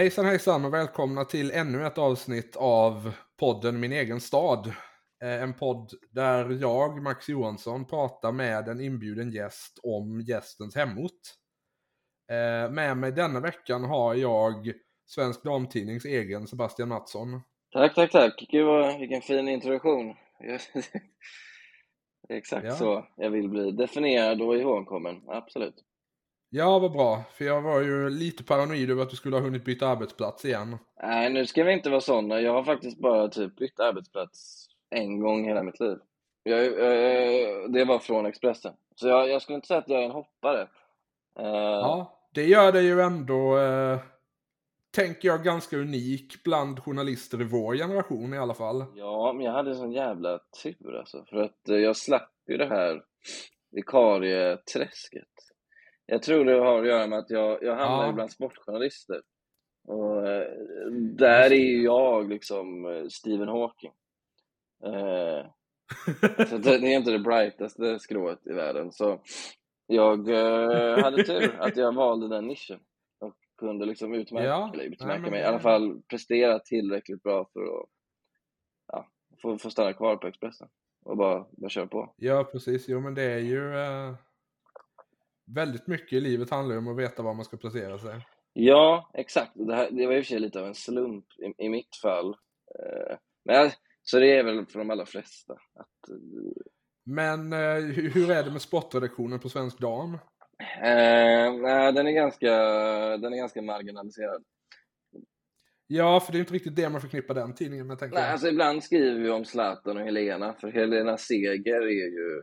Hejsan hejsan och välkomna till ännu ett avsnitt av podden Min egen stad. Eh, En podd där jag, Max Johansson, pratar med en inbjuden gäst om gästens hemort. Eh, Med mig denna veckan har jag Svensk Damtidnings egen Sebastian Mattsson. Tack, tack, tack. Gud vad, vilken fin introduktion. Exakt Ja. så jag vill bli definierad och ihågkommen. Absolut. Ja, vad bra. För jag var ju lite paranoid över att du skulle ha hunnit byta arbetsplats igen. Nej, nu ska vi inte vara sådana. Jag har faktiskt bara typ bytt arbetsplats en gång i hela mitt liv. Jag, eh, det var från Expressen. Så jag, jag skulle inte säga att jag är en hoppare. Eh, Ja, det gör det ju ändå, eh, tänker jag, ganska unik bland journalister i vår generation i alla fall. Ja, men jag hade sån jävla tur alltså. För att eh, jag slapp ju det här vikarieträsket. Jag tror det har att göra med att jag, jag hamnar Ja. bland sportjournalister. Och eh, där är ju jag liksom eh, Stephen Hawking. Eh, så det, är inte det brightaste skrået i världen. Så jag hade tur att jag valde den nischen. Och kunde liksom utmärka, Ja, nej, utmärka men mig, i alla fall prestera tillräckligt bra för att ja, få, få stanna kvar på Expressen. Och bara, bara köra på. Ja, precis. Jo, men det är ju... Eh, väldigt mycket i livet handlar ju om att veta var man ska placera sig. Ja, exakt. Det, här, det var i och för sig lite av en slump i, i mitt fall. Eh, men jag, så det är väl för de allra flesta. Att, eh, Men eh, hur, hur är det med sportredaktionen på Svensk Dam? eh, nej, den, är ganska, den är ganska marginaliserad. Ja, för det är inte riktigt det man förknippar den tidningen med, tänker Nej, jag. alltså ibland skriver vi om Zlatan och Helena, för Helena Seger är ju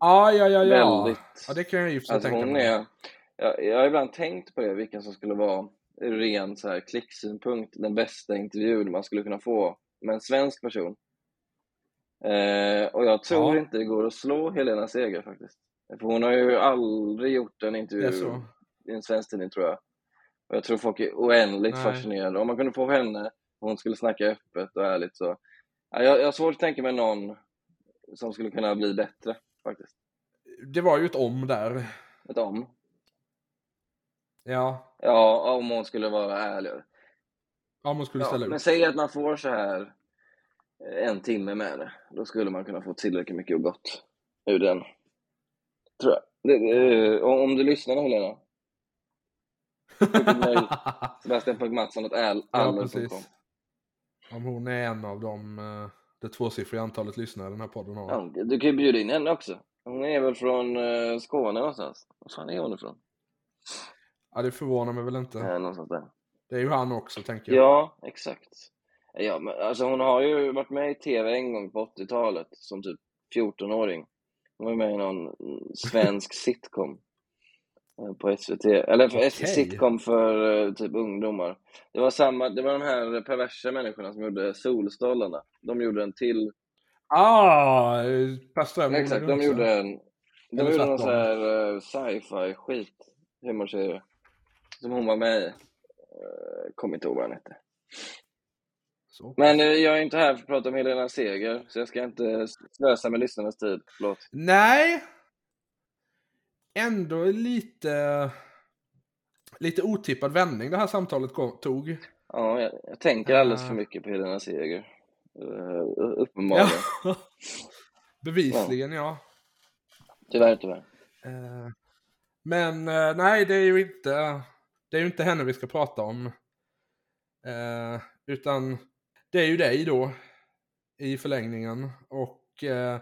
Ah, ja, ja, ja. väldigt... Ja, det kan jag ju Alltså tänka hon mig. är, jag, jag har ibland tänkt på det, vilken som skulle vara ur ren så här klicksynpunkt den bästa intervjun man skulle kunna få med en svensk person. Eh, och jag tror Ja. inte det går att slå Helena Seger faktiskt. För hon har ju aldrig gjort en intervju i en svensk tidning tror jag. Och jag tror folk är oändligt Nej. fascinerade. Om man kunde få henne, hon skulle snacka öppet och ärligt så. Ja, jag, jag har svårt att tänka mig någon som skulle kunna bli bättre faktiskt. Det var ju ett om där. Ett om. Ja, Ja, om hon skulle vara ärligare. om man skulle Ja, ställa men upp. säg att man får så här eh, en timme med det. Då skulle man kunna få tillräckligt mycket och gott ur den. Tror jag. Det, det, om om du lyssnar nu, Helena. Nej. Sebastian.Mattsson.all ja, precis. Om hon är en av de, eh, det tvåsiffriga antalet lyssnare den här podden har. Ja, du kan ju bjuda in henne också. Hon är väl från eh, Skåne någonstans. Var fan är hon ifrån? Ja, det förvånar mig väl inte. Eh, någonstans där. Det är ju han också, tänker jag. Ja, exakt. Ja, men alltså hon har ju varit med i TV en gång på 80-talet som typ 14-åring. Hon var med i någon svensk sitcom på SVT. Eller för Okej. sitcom för eh, typ ungdomar. Det var samma, det var de här perversa människorna som gjorde Solstolarna. De gjorde en till. Ah! eh, Ström Exakt, de gjorde en. De gjorde någon sån här eh, sci-fi skit. Humorserie. Som hon var med i. Uh, Kommer inte ihåg vad den hette. Så. Men eh, jag är inte här för att prata om Helena Seger, så jag ska inte slösa med lyssnarnas tid. Förlåt. Nej! Ändå lite, lite otippad vändning det här samtalet tog. Ja, jag, jag tänker alldeles för mycket på Helena Seger. Uh, uppenbarligen. Ja. Bevisligen, ja. Tyvärr, tyvärr. Eh, Men eh, nej, det är ju inte, det är ju inte henne vi ska prata om. Eh, Utan det är ju dig då i förlängningen. Och eh,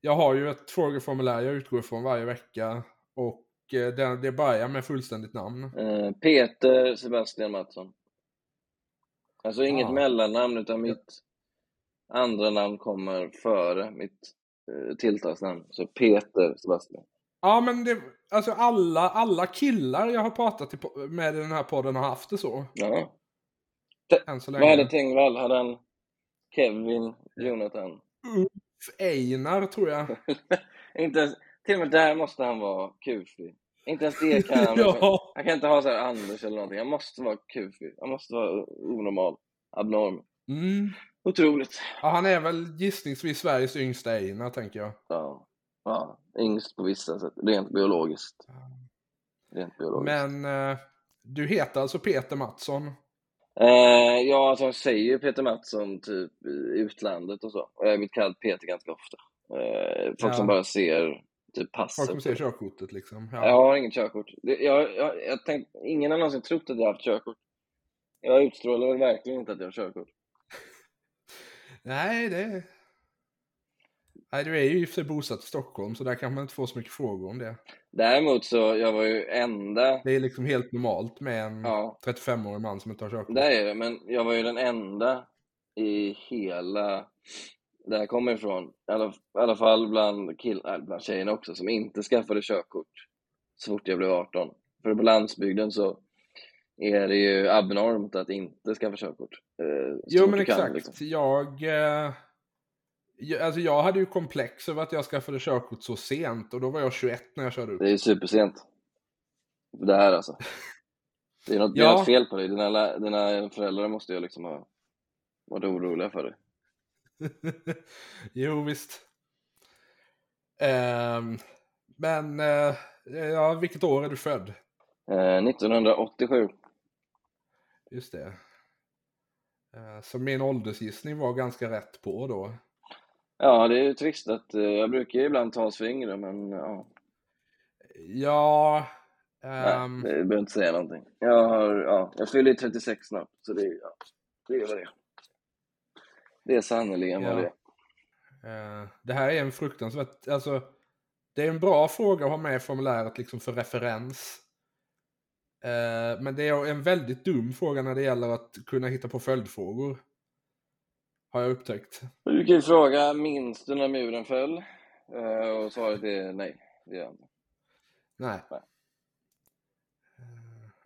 jag har ju ett frågeformulär jag utgår ifrån varje vecka. Och eh, det, det börjar med fullständigt namn. Eh, Peter Sebastian Mattsson. Alltså inget Ah. mellannamn, utan mitt andra namn kommer före mitt uh, tilltalsnamn. Så Peter Sebastian. Ja men det, alltså alla, alla killar jag har pratat med i den här podden har haft det så. Ja. Än så Vad hade länge. Tengvall? Hade han Kevin, Jonathan? Ulf Einar tror jag. Inte ens, till och med där måste han vara kufig. Inte ens det kan han. ja. Han kan inte ha så här Anders eller någonting. Han måste vara kufig. Han måste vara onormal. Abnorm. Mm. Otroligt. ja. Han är väl gissningsvis Sveriges yngsta Einar tänker jag. Ja. ja. Yngst på vissa sätt. Rent biologiskt. rent biologiskt. Men eh, du heter alltså Peter Mattsson? Eh, ja, alltså han säger ju Peter Mattsson typ i utlandet och så. Och jag har blivit kallad Peter ganska ofta. Eh, folk Ja. som bara ser typ Folk passet. som ser körkortet liksom? Jag har inget körkort. Jag, jag, jag tänkt, ingen har någonsin trott att jag har haft körkort. Jag utstrålar väl verkligen inte att jag har körkort. Nej, det... Nej, du är ju i och för sig bosatt i Stockholm, så där kan man inte få så mycket frågor om det. Däremot så, jag var ju enda... Det är liksom helt normalt med en Ja, 35-årig man som inte har körkort. det är det. Men jag var ju den enda i hela... Där jag kommer ifrån, i alla, i alla fall bland, kill, äh, bland tjejerna också, som inte skaffade körkort så fort jag blev 18. För på landsbygden så är det ju abnormt att inte skaffa körkort. Eh, Jo, men du kan, exakt. liksom. Jag... Eh, jag, alltså jag hade ju komplex över att jag skaffade körkort så sent och då var jag 21 när jag körde upp. Det är ju supersent. Det här alltså. Det är något, det är Ja. något fel på dig. Dina, dina föräldrar måste ju liksom ha varit oroliga för dig. jo, visst. Ehm, men, eh, ja, vilket år är du född? Eh, 1987. Just det. Eh, så min åldersgissning var ganska rätt på då. Ja, det är ju trist att jag brukar ju ibland ta för yngre, men ja. Ja... Nej, ehm, det behöver inte säga någonting. Jag har, ja, jag fyller ju 36 snart, så det ja, det är vad det är. Det är sannerligen vad Ja. det är. Eh, det här är en fruktansvärt, alltså det är en bra fråga att ha med i formuläret liksom för referens. Eh, men det är en väldigt dum fråga när det gäller att kunna hitta på följdfrågor. Har jag upptäckt. Du kan ju fråga, minns du när muren föll? Eh, och svaret är nej, det gör jag inte. Nej. Nej.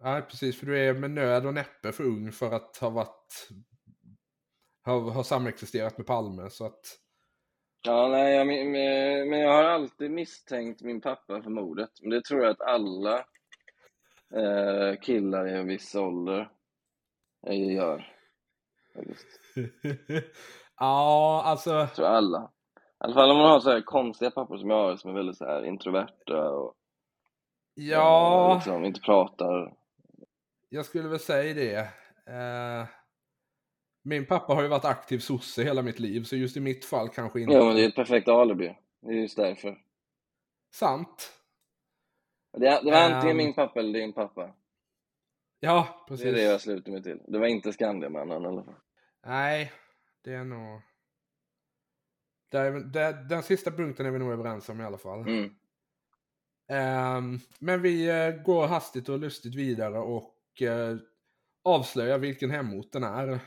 Nej, precis, för du är med nöd och näppe för ung för att ha varit ha, ha samexisterat med Palme, så att Ja, nej, jag, men, jag har alltid misstänkt min pappa för mordet. Men det tror jag att alla eh, killar i en viss ålder eh, gör. Ja, alltså Jag tror alla. I alla fall om man har så här konstiga pappor som jag har, som är väldigt så här introverta och ja, liksom inte pratar. jag skulle väl säga det. Eh, min pappa har ju varit aktiv sosse hela mitt liv, så just i mitt fall kanske inte. Ja, men det är ett perfekt alibi. Det är just därför. Sant. Det, det var antingen Ehm. min pappa eller din pappa. Ja, Det är precis. det jag slutar mig till. Det var inte Skandiamannen i alla fall. Nej, det är nog... Där, där, den sista punkten är vi nog överens om i alla fall. Mm. Ehm, men vi eh, går hastigt och lustigt vidare och uh, avslöjar vilken hemort den är.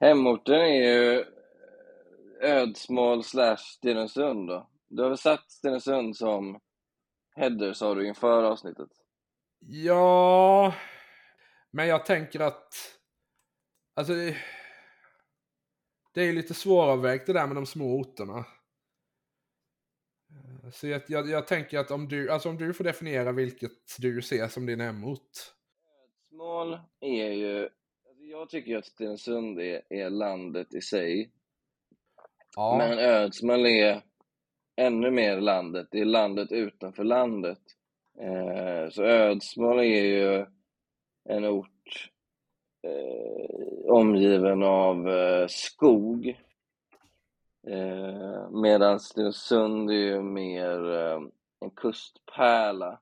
Hemorten är ju Ödsmål slash Stenungsund då. Du har väl satt Stenungsund som header sa du inför avsnittet? Ja, men jag tänker att... Alltså, det, är lite svåravvägt det där med de små orterna. Eh, Så jag, jag, jag tänker att om du, alltså om du får definiera vilket du ser som din hemort. Ödsmål är ju, jag tycker att Stenungsund är, är landet i sig. Ja, Men Ödsmål är ännu mer landet, det är landet utanför landet. Eh, så Ödsmål är ju en ort eh, omgiven av eh, skog. Eh, medan Stenungsund är ju mer eh, en kustpärla.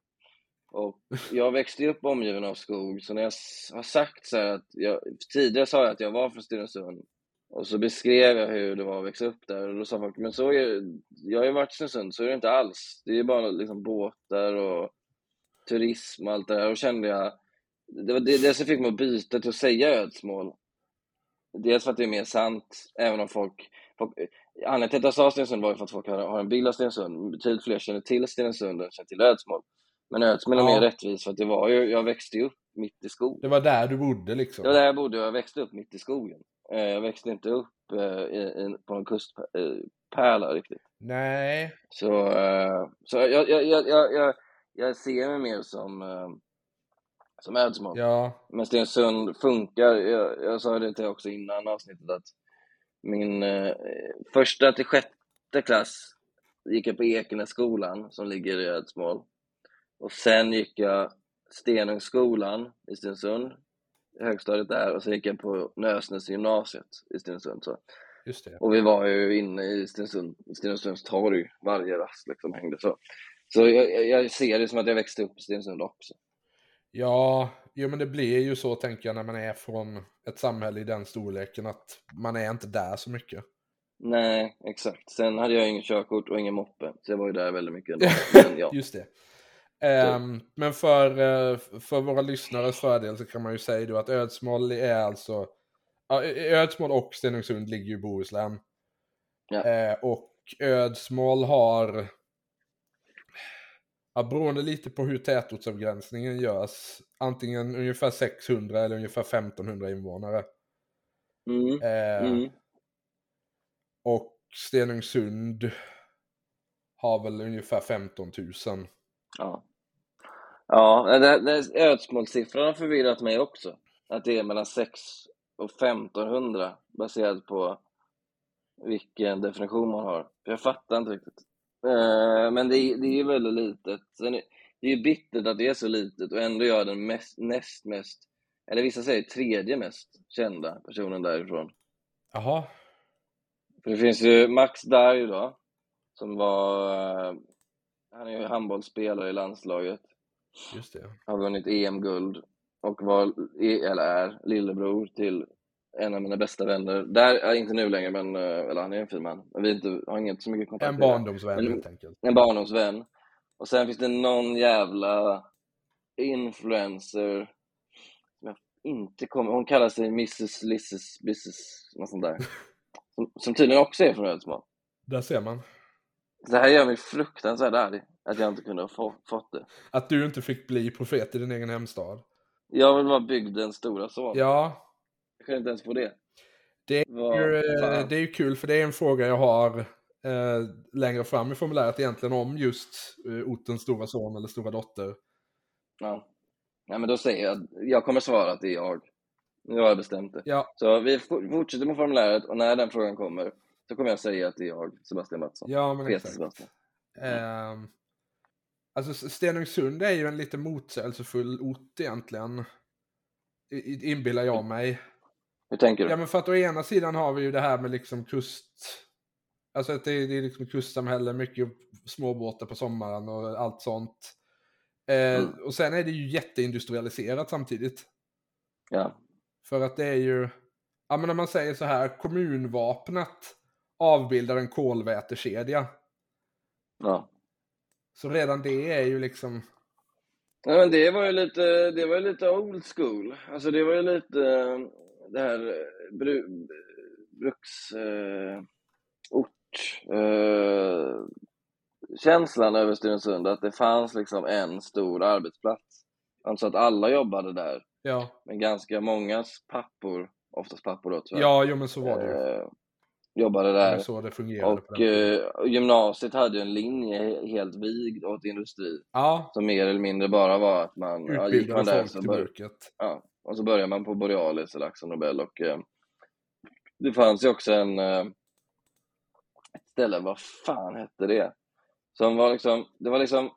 Och jag växte ju upp omgiven av skog, så när jag har sagt så här att jag, tidigare sa jag att jag var från Stenungsund och så beskrev jag hur det var att växa upp där och då sa folk, men så är jag har ju varit i Stenungsund, så är det inte alls. Det är ju bara liksom båtar och turism och allt det där. Och kände jag, det var det, det som fick mig att byta till att säga Ödsmål. Dels för att det är mer sant, även om folk, folk Anledningen till att jag sa Stenungsund var ju för att folk har, har en bild av Stenungsund. Betydligt fler känner till Stenungsund än känner till Ödsmål. Men Ödsmål är Ja. mer rättvis för att det var ju, jag växte upp mitt i skogen. det var där du bodde liksom. Det var där jag bodde, jag växte upp mitt i skogen. Eh, Jag växte inte upp eh, på en kustpärla riktigt. Nej, Så, eh, så jag, jag, jag, jag, jag, ser mig mer som, eh, som Ödsmål. ja, Men Stensund funkar. Jag, jag sa det till dig också innan avsnittet att min eh, första till sjätte klass gick jag på Ekenässkolan som ligger i Ödsmål. Och sen gick jag Stenungsskolan i Stensund, högstadiet där, och sen gick jag på Nösnäs gymnasiet i Stensund. Så. Just det. Och vi var ju inne i Stensund, Stenungsunds torg varje rast liksom hängde så. Så jag, jag ser det som att jag växte upp i Stensund också. Ja, jo men det blir ju så tänker jag när man är från ett samhälle i den storleken att man är inte där så mycket. Nej, exakt. Sen hade jag ingen körkort och ingen moppe, så jag var ju där väldigt mycket ändå. Men ja. Just det. Ehm, men för, eh, för våra lyssnares fördel så kan man ju säga då att Ödsmål är alltså Ödsmål och Stenungsund ligger ju i Bohuslän. Ja. Eh, och Ödsmål har ja, beroende lite på hur tätortsavgränsningen görs antingen ungefär 600 eller ungefär 1500 invånare. Mm, Eh, mm. Och Stenungsund har väl ungefär 15 000. Ja. Ja, det, det, ödsmålssiffran har förvirrat mig också. Att det är mellan 6 och 1500 baserat på vilken definition man har. Jag fattar inte riktigt. Eh, men det, är- det är ju väldigt litet. Sen det är ju bittert att det är så litet och ändå gör den mest, näst mest, eller vissa säger tredje mest kända personen därifrån. Jaha, För det finns ju Max Darj då, som var, eh, han är ju handbollsspelare i landslaget. Just det. har vunnit EM-guld och var, eller är, lillebror till en av mina bästa vänner. Där, ja, inte nu längre, men, eh, eller han är en fin man. Vi inte, har inget så mycket kontakt En barndomsvän helt enkelt. En barndomsvän. Och sen finns det någon jävla influencer som jag inte kommer Hon kallar sig Mrs. Lisses Bisses, något sånt där. Som, som tydligen också är från Ödsmål. Där ser man. Det här gör mig fruktansvärt arg, att jag inte kunde ha få, fått det. Att du inte fick bli profet i din egen hemstad. Jag vill vara bygdens stora son. Ja, Jag kunde inte ens få det. Det Vad ju, eh, fan. det är ju kul för det är en fråga jag har eh, längre fram i formuläret egentligen om just eh, ortens stora son eller stora dotter. Ja. Nej, men då säger jag, jag kommer svara att det är jag. Nu har jag bestämt det. Ja, Så vi for- fortsätter med formuläret och när den frågan kommer så kommer jag säga att det är jag, Sebastian Mattsson. ja men Peter exakt. Sebastian. Ehm, alltså Stenungsund är ju en lite motsägelsefull ort egentligen. I- Inbillar jag mig. Hur tänker du? Ja men för att å ena sidan har vi ju det här med liksom kust... Alltså att det är, det är liksom kustsamhälle, mycket småbåtar på sommaren och allt sånt. Eh, Mm. Och sen är det ju jätteindustrialiserat samtidigt. Ja. För att det är ju, ja men när man säger så här, kommunvapnet avbildar en kolvätekedja. ja. Så redan det är ju liksom, Nej, men det var ju lite, det var lite old school. Alltså det var ju lite eh, det här eh, bru, bruks eh, eh, över Stenungsund, att det fanns liksom en stor arbetsplats. Alltså att alla jobbade där, ja, men ganska mångas pappor, oftast pappor då tyvärr, ja jo men så var det ju. eh, jobbade där. var så det fungerade. Och eh, gymnasiet hade ju en linje helt vigd åt industri, ja, som mer eller mindre bara var att man, ja, gick man utbildade där folk så till bör, bruket. ja, och så började man på Borealis eller Axel Nobel och eh, det fanns ju också en eh, ett ställe, vad fan hette det? Som var liksom, det var liksom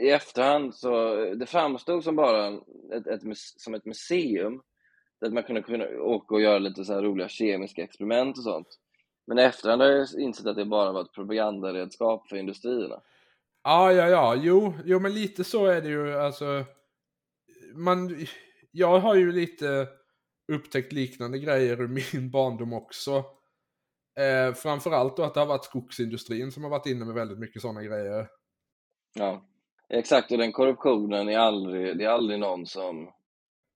i efterhand så, det framstod som bara ett, ett, som ett museum där man kunde, kunna åka och göra lite så här roliga kemiska experiment och sånt. Men i efterhand har jag insett att det bara var ett propagandaredskap för industrierna. Ja, ja, ja, jo, jo men lite så är det ju alltså. Man, jag har ju lite upptäckt liknande grejer ur min barndom också. Eh, framförallt då att det har varit skogsindustrin som har varit inne med väldigt mycket sådana grejer. Ja, exakt. Och den korruptionen är aldrig, det är aldrig någon som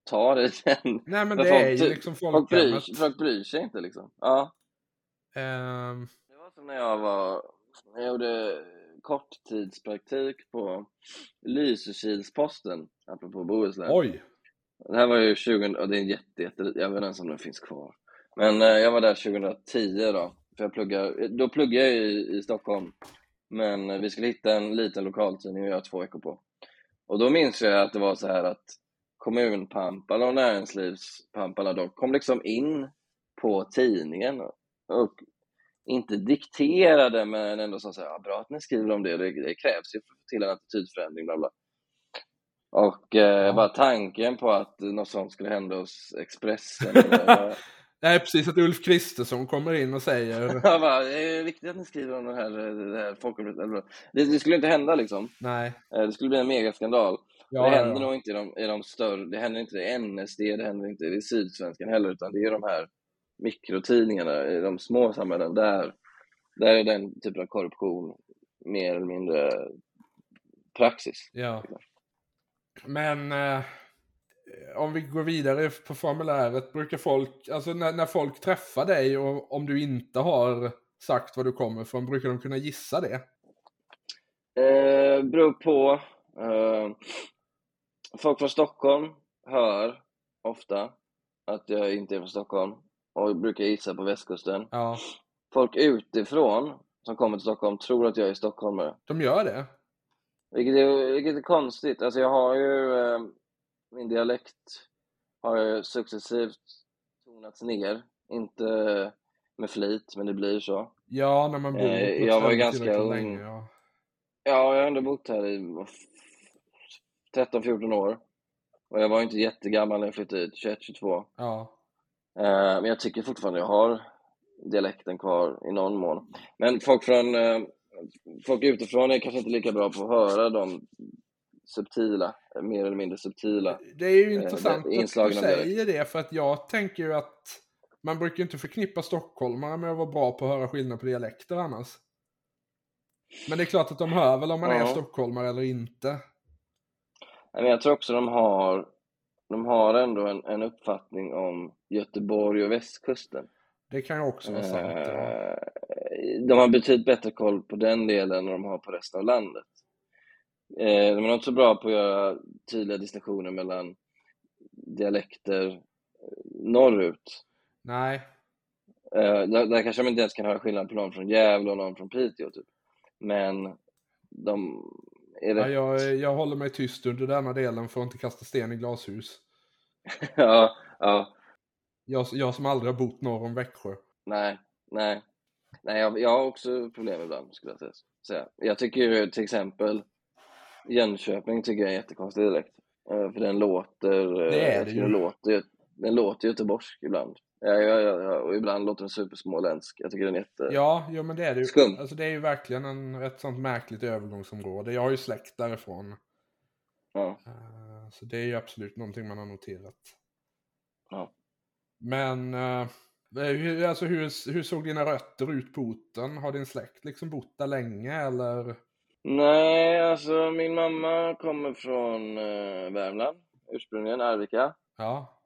tar i den. Nej men det är ju ty- liksom Folk bryr, folk bryr sig inte liksom. Ja. Ehm, Det var som när jag var, jag gjorde korttidspraktik på Lysekilsposten, apropå Bohuslän. oj, Det här var ju 2000, och det är en jätte, jätte, jag vet inte ens om den finns kvar. Men eh, jag var där 2010 då, för jag pluggar, då pluggade jag i, i Stockholm. Men eh, vi skulle hitta en liten lokaltidning att göra två veckor på. Och då minns jag att det var så här att kommunpamparna och näringslivspamparna, de kom liksom in på tidningen. Och inte dikterade, men ändå som säger, ja, bra att ni skriver om det, det, det krävs ju till en attitydförändring, bla bla. Och eh, bara tanken på att något sånt skulle hända hos Expressen. eller- Nej, precis att Ulf Kristersson kommer in och säger Jag bara, det är viktigt att ni skriver om det här, det här folkomröstningen. Det, det skulle inte hända liksom. nej. Eh, Det skulle bli en megaskandal. Ja, det händer ja. nog inte i de, i de större, det händer inte i NSD, det händer inte i Sydsvenskan heller, utan det är de här mikrotidningarna i de små samhällen, där, där är den typen av korruption mer eller mindre praxis. Ja. Men eh, om vi går vidare på formuläret, brukar folk, alltså när, när folk träffar dig och om du inte har sagt var du kommer från, brukar de kunna gissa det? Eh, beror på. Eh, folk från Stockholm hör ofta att jag inte är från Stockholm och brukar gissa på västkusten. Ja, Folk utifrån som kommer till Stockholm tror att jag är stockholmare. de gör det. Vilket är, vilket är konstigt. Alltså jag har ju, eh, min dialekt har ju successivt tonats ner. Inte med flit, men det blir så. Ja, när man bor Eh, jag var ju ganska ung. länge. Ja. Ja, jag har ändå bott här i 13-14 år. Och jag var inte jättegammal när jag flyttade hit, 21-22. ja. Eh, men jag tycker fortfarande jag har dialekten kvar i någon mån. Men folk från eh, folk utifrån är kanske inte lika bra på att höra de subtila, eh, mer eller mindre subtila. Det är ju Eh, intressant det- att du säger det, för att jag tänker ju att man brukar ju inte förknippa stockholmare med att vara bra på att höra skillnad på dialekter annars. Men det är klart att de hör väl om man är Ja. stockholmare eller inte. Men jag tror också de har, de har ändå en, en uppfattning om Göteborg och västkusten. Det kan ju också vara sant. Ja. Eh, De har betydligt bättre koll på den delen än de har på resten av landet. Eh, De är inte så bra på att göra tydliga distinktioner mellan dialekter eh, norrut. Nej, Eh, Där, där kanske de inte ens kan höra skillnad på någon från Gävle och någon från Piteå, typ. Men de är ja, jag, jag håller mig tyst under denna delen för att inte kasta sten i glashus. ja, ja, Jag, jag som aldrig har bott norr om Växjö. nej, nej. Nej, jag, jag har också problem ibland, skulle jag säga. Jag tycker ju till exempel Jönköping tycker jag är jättekonstig dialekt. Eh, För den låter... eh, Det är det ju. Den låter, den låter göteborgsk ibland. Ja, ja, ja, och ibland låter den supersmåländsk. Jag tycker den är jätte... Ja, jo, men det är det ju. Skum. Alltså, det är ju verkligen en, ett sånt märkligt övergångsområde. Jag har ju släkt därifrån. Ja. Eh, Så det är ju absolut någonting man har noterat. Ja. Men eh, hur, alltså, hur, hur såg dina rötter ut på orten? Har din släkt liksom bott där länge eller? Nej, alltså min mamma kommer från eh, Värmland, ursprungligen Arvika. Ja,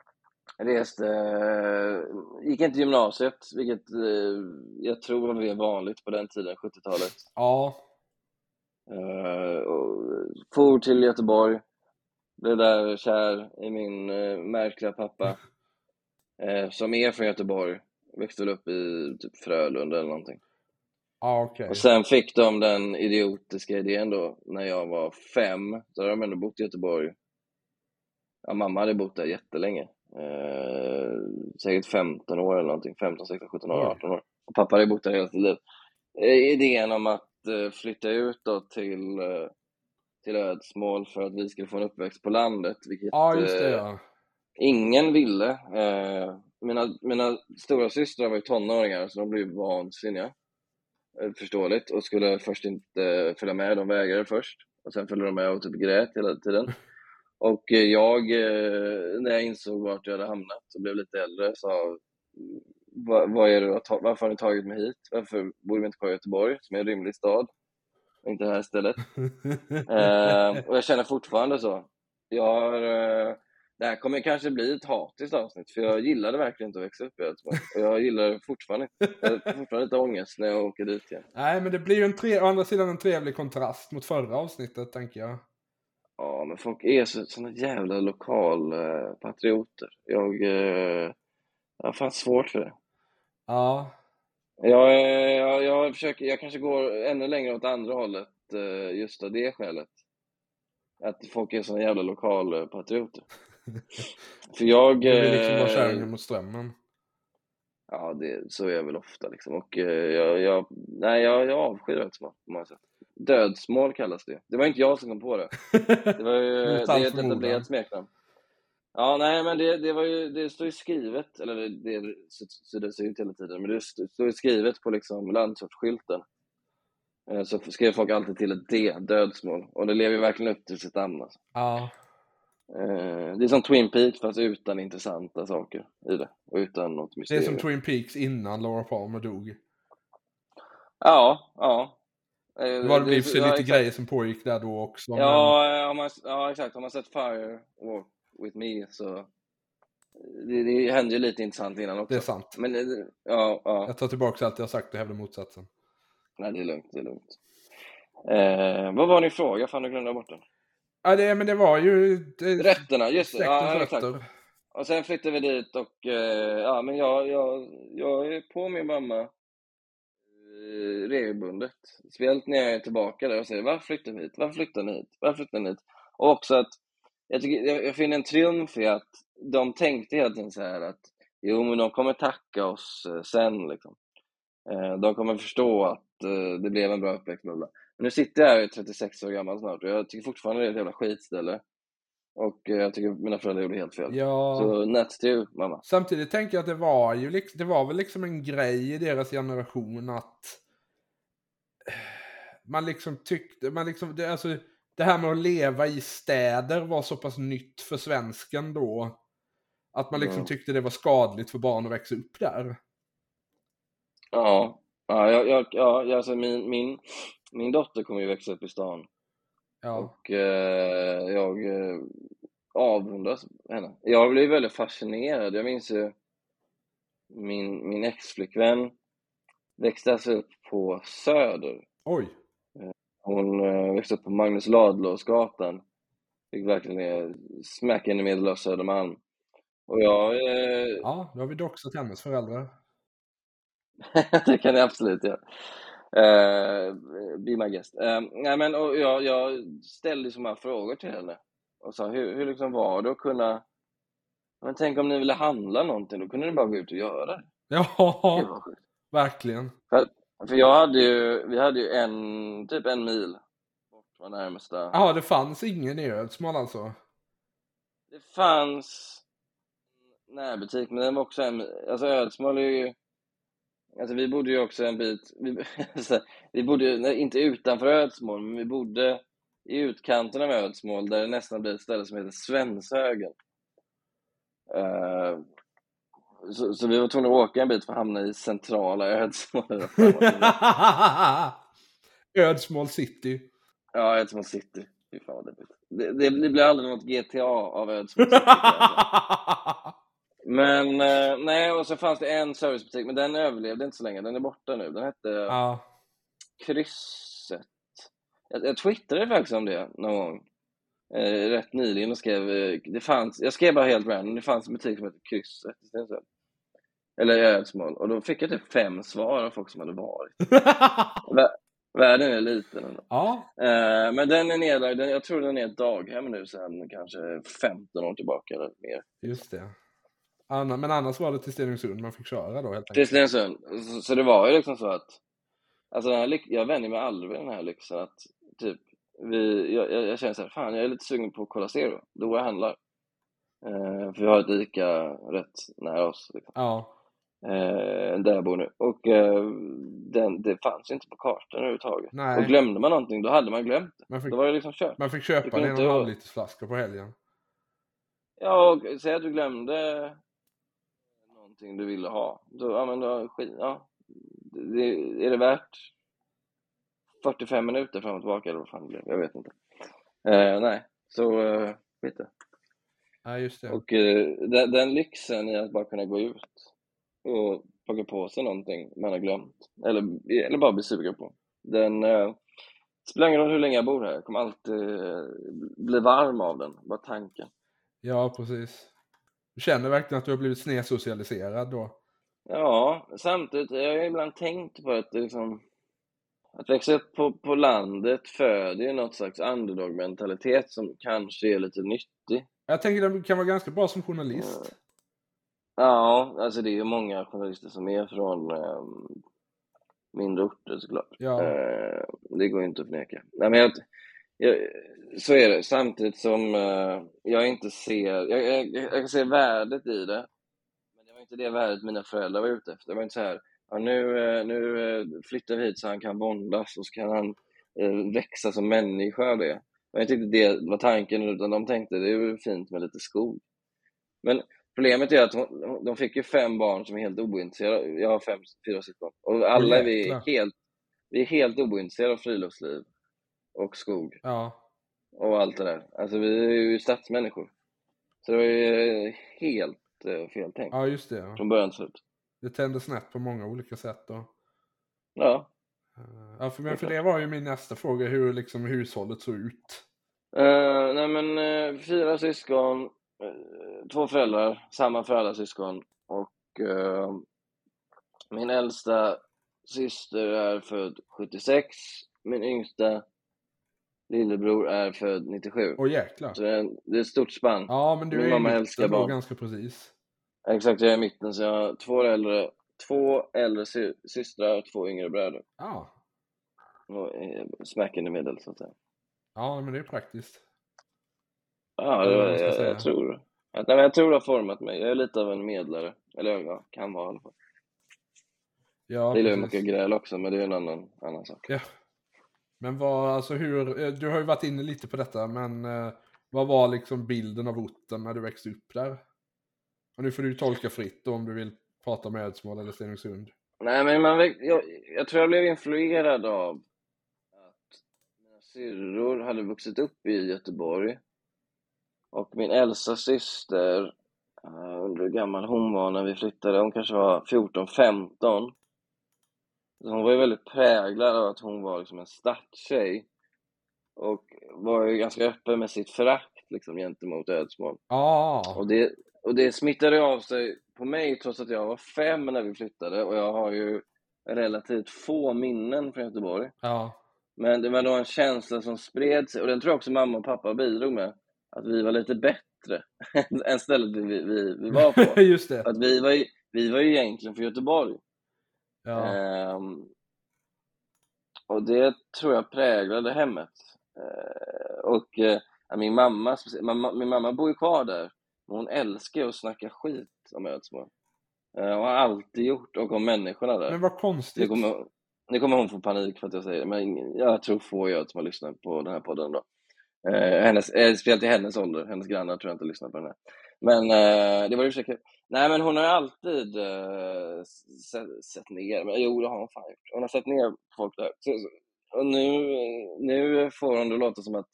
Reste, eh, gick inte gymnasiet, vilket eh, jag tror var vanligt på den tiden, 70-talet. ja, Eh, och for till Göteborg, blev där kär i min märkliga pappa, som är från Göteborg. Växte upp i typ Frölunda eller någonting. ja okej. Och sen fick de den idiotiska idén då, när jag var fem, så hade de ändå bott i Göteborg. Ja, mamma hade bott där jättelänge. Eh, säkert 15 år eller någonting, 15, 16, 17 år, Oj. 18 år. Och pappa hade bott där hela sitt liv. Eh, idén om att eh, flytta ut då till, eh, till Ödsmål för att vi skulle få en uppväxt på landet, vilket Ja, det ja. ingen ville. Mina, mina stora systrar var ju tonåringar, så de blev vansinniga. Förståeligt. Och skulle först inte följa med, de vägrade först. Och sen följde de med och typ grät hela tiden. Och eh, jag, eh, när jag insåg vart jag hade hamnat och blev lite äldre, sa vad, vad är det, varför har ni tagit mig hit? Varför bor vi inte kvar i Göteborg, som är en rymlig stad? Inte här stället. Eh, och jag känner fortfarande så. Jag har, eh, det här kommer kanske bli ett hatiskt avsnitt, för jag gillade verkligen inte att växa upp i Ödsmål. Och jag gillar det fortfarande inte. Jag har fortfarande lite ångest när jag åker dit igen. Nej, men det blir ju en tre, å andra sidan en trevlig kontrast mot förra avsnittet, tänker jag. Ja, men folk är så, såna jävla lokalpatrioter. Jag, eh, jag har fan svårt för det. Ja, Jag, eh, jag, jag, försöker, jag kanske går ännu längre åt andra hållet eh, just av det skälet. Att folk är såna jävla lokalpatrioter. För jag... det blir liksom vara eh, kärringen mot strömmen. Ja, det, så är jag väl ofta liksom. Och eh, jag, jag, nej, jag, jag avskyr dödsmål på många sätt. Dödsmål kallas det. Det var inte jag som kom på det. Det var ju det är ett etablerat smeknamn. Ja, nej, men det, det var ju, det står ju skrivet, eller det, det, ser ut hela tiden, men det st- står ju skrivet på liksom landsortsskylten. Eh, Så skrev folk alltid till ett D, dödsmål, och det lever ju verkligen upp till sitt namn. Alltså. Ja, Det är som Twin Peaks fast utan intressanta saker i det, och utan något det är mysterium. som Twin Peaks innan Laura Palmer dog. Ja, ja. Eh, Det var det för sig ja, lite exakt. grejer som pågick där då också. men- Ja, har man, ja, exakt. Har man sett Fire Walk With Me så det, det hände ju lite intressant innan också. Det är sant. Men eh, ja, ja. Jag tar tillbaka allt jag sagt och hävdar motsatsen. Nej, det är lugnt, det är lugnt. Eh, vad var din fråga? Fan, nu glömde jag bort den. Ja, det, men det var ju... Det, Rötterna, just det. Ja, exakt. Och sen flyttade vi dit och eh, ja, men jag, jag, jag är på min mamma eh, regelbundet. Speciellt när jag är tillbaka där och säger varför flyttar ni hit? Varför flyttar ni hit? Varför flyttar ni hit? Och också att jag, tycker, jag, jag finner en triumf i att de tänkte hela tiden så här att jo, men de kommer tacka oss eh, sen liksom. Eh, de kommer förstå att eh, det blev en bra uppväxt. bla, bla. Men nu sitter jag här, jag är 36 år gammal snart och jag tycker fortfarande det är ett jävla skitställe. Och eh, jag tycker mina föräldrar gjorde helt fel. Ja. Så nuts to you, mamma. Samtidigt tänker jag att det var ju liksom, det var väl liksom en grej i deras generation att man liksom tyckte, man liksom, det, alltså, det här med att leva i städer var så pass nytt för svensken då. Att man liksom Mm. tyckte det var skadligt för barn att växa upp där. Ja, ja, jag, jag, ja alltså min, min, min dotter kommer ju växa upp i stan Ja. och eh, jag eh, avundas henne. Jag blev väldigt fascinerad. Jag minns ju min, min ex-flickvän växte alltså upp på Söder. Oj. Hon eh, växte upp på Magnus Ladulåsgatan. Fick verkligen eh, smack in i av Södermalm. Och jag, eh, Ja, då har vi doxat hennes föräldrar. det kan jag absolut göra. Uh, be my guest. Eh, nej, men, och jag, jag ställde så många frågor till henne och sa hur, hur liksom var det att kunna... Men tänk om ni ville handla någonting, då kunde ni bara gå ut och göra det. Ja, sjukt. verkligen. För jag hade ju, vi hade ju en, typ en mil bort var närmsta. Ja, det fanns ingen i Ödsmål alltså. Det fanns närbutik, men den var också en, alltså Ödsmål är ju, alltså vi bodde ju också en bit, vi, vi bodde inte utanför Ödsmål, men vi bodde i utkanten av Ödsmål där det nästan blir ett ställe som heter Svenshögen. Eh, så, så vi var tvungna att åka en bit för att hamna i centrala Ödsmål. Ödsmål city. ja, Ödsmål city. Fy fan vad det, det, det blir aldrig något GTA av Ödsmål city. Men eh, nej, och så fanns det en servicebutik, men den överlevde inte så länge. Den är borta nu. Den hette ja. Krysset. Jag, jag twittrade faktiskt om det någon gång. Eh, rätt nyligen och skrev, eh, det fanns, jag skrev bara helt random, det fanns en butik som hette Krysset i Stensund. Eller Ödsmål. Och då fick jag typ fem svar av folk som hade varit. Vä- Världen är liten ändå. ja, Eh, men den är nedlagd, jag tror den är ett daghem nu sedan kanske 15 år tillbaka eller mer. just det. Anna, men annars var det till Stenungsund man fick köra då helt Till enkelt. Stensund. Så, så det var ju liksom så att, alltså den här, jag vänjer mig aldrig vid den här lyxen att typ, vi, jag, jag, jag känner så här, fan jag är lite sugen på Cola Zero, då går jag och handlar. Eh, för vi har ett ICA rätt nära oss, liksom. Ja, eh, där jag bor nu. Och eh, den, det fanns ju inte på kartan överhuvudtaget. Nej. Och glömde man någonting, då hade man glömt det. man fick, Då var det liksom kört. man fick köpa en och en halv liters flaska på helgen. Ja, och säg att du glömde någonting du ville ha. Då, ja, men då, ja. Det, är det värt 45 minuter fram och tillbaka eller vad fan det blev? Jag vet inte. Eh, nej, så eh, skit det. Ja, just det. Och eh, den, den lyxen i att bara kunna gå ut och plocka på sig någonting man har glömt, eller, eller bara bli sugen på. Den eh, spelar ingen roll hur länge jag bor här, jag kommer alltid eh, bli varm av den, bara tanken. Ja, precis. Du känner verkligen att du har blivit snedsocialiserad då? Ja, samtidigt jag har jag ibland tänkt på att det liksom, att växa upp på, på landet föder ju något slags underdog-mentalitet som kanske är lite nyttig. Jag tänker att du kan vara ganska bra som journalist. Ja, alltså det är ju många journalister som är från eh, mindre orter såklart. Ja. Eh, det går ju inte att förneka. Nej, men jag, jag, så är det. Samtidigt som eh, jag inte ser... Jag, jag, jag kan se värdet i det. Men det var inte det värdet mina föräldrar var ute efter. Det var inte så här, ja, nu, eh, nu eh, flyttar vi hit så han kan bondas och så kan han eh, växa som människa av det. Var inte riktigt det var tanken, utan de tänkte det är fint med lite skog. Men problemet är att hon, de fick ju fem barn som är helt ointresserade. Jag har fem, fyra syskon. Och alla är vi helt, vi är helt ointresserade av friluftsliv och skog Ja. och allt det där. Alltså vi är ju stadsmänniskor. Så det var ju helt eh, fel tänkt ja, just det. Ja. från början till slut. Det tände snett på många olika sätt. Då. Ja. Eh, Ja, för, men för det var ju min nästa fråga, hur liksom hushållet såg ut. Uh, nej men eh, fyra syskon, eh, två föräldrar, samma för alla syskon. Och eh, min äldsta syster är född 76, min yngsta lillebror är född 97. Åh jäklar. Så det är, det är ett stort spann. Ja, men du Min är mamma älskar barn. ganska precis. Exakt, jag är i mitten så jag har två äldre, två äldre sy- systrar och två yngre bröder. Ja. Och eh, smacken i medel så att säga. Ja, men det är praktiskt. Ja, det, jag, säga. jag, tror att, nej, jag tror det har format mig. Jag är lite av en medlare. Eller ja, kan vara i alla fall. Ja, Jag gillar ju mycket gräl också, men det är en annan, annan sak. Ja. Men vad, alltså hur, eh, du har ju varit inne lite på detta, men eh, vad var liksom bilden av orten när du växte upp där? Och nu får du tolka fritt då, om du vill prata om Ödsmål eller Stenungsund. Nej, men man, jag, jag tror jag blev influerad av att mina syrror hade vuxit upp i Göteborg. Och min äldsta syster, uh, undrar hur gammal hon var när vi flyttade, hon kanske var 14-15. Hon var ju väldigt präglad av att hon var liksom en stadstjej. Och var ju ganska öppen med sitt förakt liksom, gentemot Ödsmål. Ja, Och det, och det smittade av sig på mig trots att jag var fem när vi flyttade och jag har ju relativt få minnen från Göteborg. ja, Men det var då en känsla som spred sig och den tror jag också mamma och pappa bidrog med. Att vi var lite bättre än stället vi, vi, vi var på. just det. Att vi var, ju, vi var ju egentligen från Göteborg. Ja, Ehm, och det tror jag präglade hemmet. Eh, och eh, min, mamma, mamma, min mamma bor ju kvar där. Men hon älskar ju att snacka skit om Ödsmål. Eh, och har alltid gjort, och om människorna där. men vad Det konstigt. kommer, nu kommer hon få panik för att jag säger det, men jag tror få gör som har lyssnat på den här podden då. Eh, hennes, eh, speciellt i hennes ålder, hennes grannar tror jag inte lyssnar på den här. Men eh, det var ju så kul. Nej men hon har alltid eh, sett, sett ner, men jo det har hon fan gjort. Hon har sett ner folk där. Så, och nu, nu får hon det låta som att,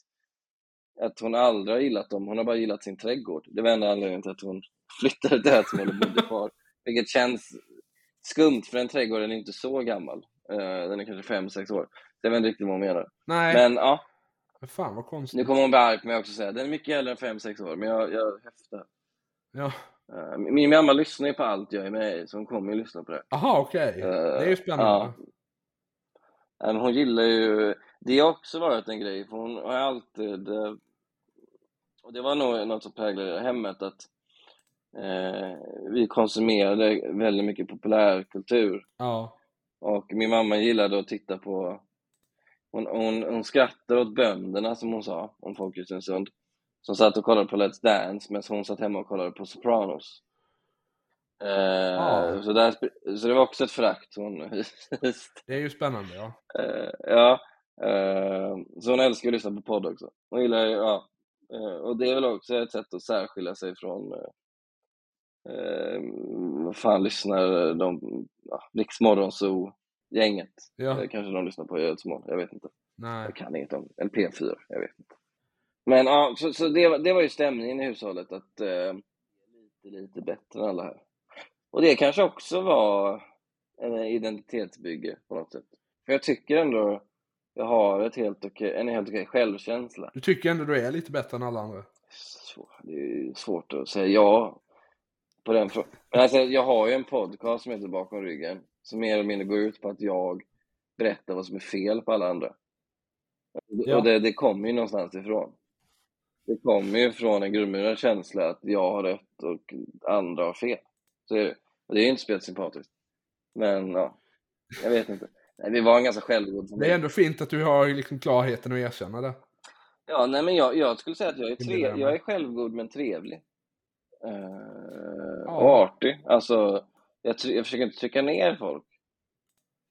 att hon aldrig har gillat dem, hon har bara gillat sin trädgård. Det var enda anledningen till att hon flyttade till Ödsmål och bodde kvar. Vilket känns skumt för den trädgården är inte så gammal. Eh, den är kanske fem sex år. Så jag vet inte riktigt vad hon menar. Nej, Men ja, men fan vad konstigt. nu kommer hon bli arg på mig också och säga den är mycket äldre än fem sex år, men jag, jag häftar. Ja. Eh, min mamma lyssnar ju på allt jag är med i, så hon kommer ju lyssna på det. Aha, okej. Eh, Det är ju spännande. Nej, men hon gillar ju, det har också varit en grej, för hon har alltid, eh, och det var nog något som präglade hemmet, att eh, vi konsumerade väldigt mycket populärkultur. Ja. Och min mamma gillade att titta på, hon, hon, hon skrattade åt bönderna som hon sa om Folkets Stensund. Som satt och kollade på Let's Dance medan hon satt hemma och kollade på Sopranos. Eh, Ja. så, där, så det var också ett förakt hon. Det är ju spännande, ja. Eh, ja, eh, så hon älskar att lyssna på podd också. Hon gillar ju- ja, eh, och det är väl också ett sätt att särskilja sig från eh, eh, vad fan lyssnar de, ja, Riks Morgonzoo-gänget. Ja, kanske de lyssnar på i Ödsmål, jag vet inte. nej. Jag kan inget om, eller P4, jag vet inte. Men ja, så, så det, var- det var ju stämningen i hushållet att eh, lite, lite bättre än alla här. Och det kanske också var en identitetsbygge på något sätt. För jag tycker ändå jag har ett helt okej, en helt okej självkänsla. Du tycker ändå du är lite bättre än alla andra? Så, det är svårt att säga ja på den frågan. Men alltså, jag har ju en podcast som heter Bakom ryggen, som mer eller mindre går ut på att jag berättar vad som är fel på alla andra. Ja. Och det, det kommer ju någonstans ifrån. Det kommer ju från en grundmurad känsla att jag har rätt och andra har fel. Så är det. Och det är ju inte speciellt sympatiskt. Men ja, jag vet inte. Nej, vi var en ganska självgod Det familj. är ändå fint att du har liksom klarheten att erkänna det. Ja, nej men jag, jag skulle säga att jag är, Det blir tre, värme. jag är självgod men trevlig. Eh, Ja. Och artig. Alltså, jag, jag försöker inte trycka ner folk.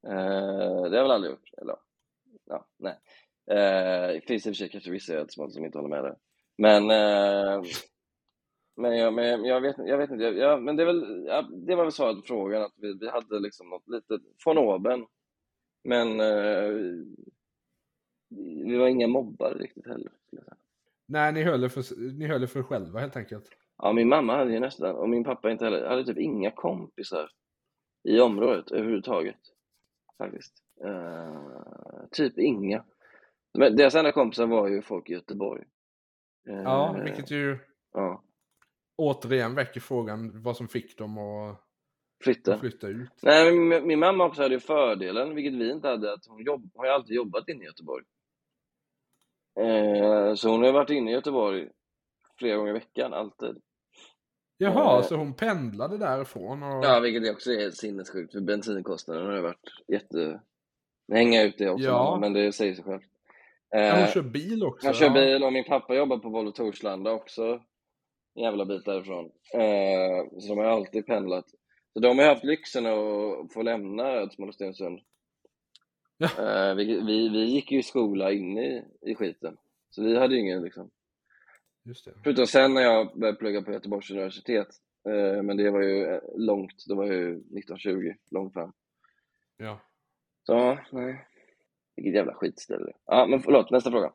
Eh, det har jag väl aldrig gjort. Eller, ja, nej. Eh, det finns i och för sig kanske vissa som, som inte håller med där. Men, eh, men, jag, men jag vet, jag vet inte. Jag, men det, är väl, det var väl svaret på frågan. Att vi, vi hade liksom något litet von oben. Men eh, vi var inga mobbare riktigt heller. Nej, ni höll, er för, ni höll er för själva helt enkelt. Ja, min mamma hade ju nästan, och min pappa inte heller, hade typ inga kompisar i området överhuvudtaget. Faktiskt. Eh, typ inga. Men deras enda kompisar var ju folk i Göteborg. Eh, Ja, vilket ju ja. återigen väcker frågan vad som fick dem att Flytta. flytta ut. Nej, min, min mamma också hade ju fördelen, vilket vi inte hade, att hon jobb, har ju alltid jobbat inne i Göteborg. Eh, så hon har varit inne i Göteborg flera gånger i veckan, alltid. Jaha, Eh. så hon pendlade därifrån och... Ja, vilket också är sinnessjukt, för bensinkostnaden har ju varit jätte... Nu hänger jag ut det också, Ja. men det säger sig självt. Ja, Eh, hon kör bil också. han kör bil och min pappa jobbar på Volvo Torslanda också. En jävla bit därifrån. Eh, så de har alltid pendlat. Så de har haft lyxen att få lämna Ödsmål och Stensund. Ja. Eh, vi, vi, vi gick ju i skola inne i, i skiten. Så vi hade ju ingen liksom. Just det. Förutom sen när jag började plugga på Göteborgs universitet. Eh, men det var ju eh, långt, det var ju 1920, långt fram. Ja. Så, nej. Vilket jävla skitställe. Ja, men förlåt, nästa fråga.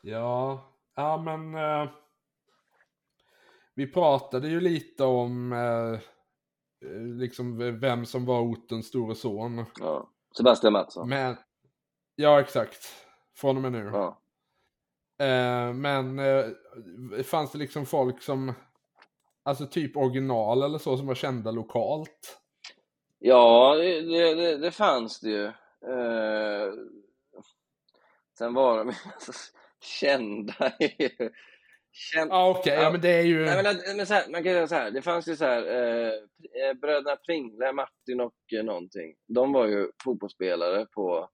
Ja, ja men... Eh, vi pratade ju lite om eh, eh, liksom vem som var ortens store son. Ja. Sebastian Mattsson. Men... Ja, exakt. Från och med nu. Ja. Eh, men eh, fanns det liksom folk som, alltså typ original eller så, som var kända lokalt? Ja, det, det, det, det fanns det ju. Eh, sen var de alltså, kända. Känd... Ja, okej, ja. Ja. men det är ju... Nej, men, att- men här, man kan säga så här, det fanns ju så här, eh, eh, bröderna Pringle, Martin och eh, någonting. De var ju fotbollsspelare på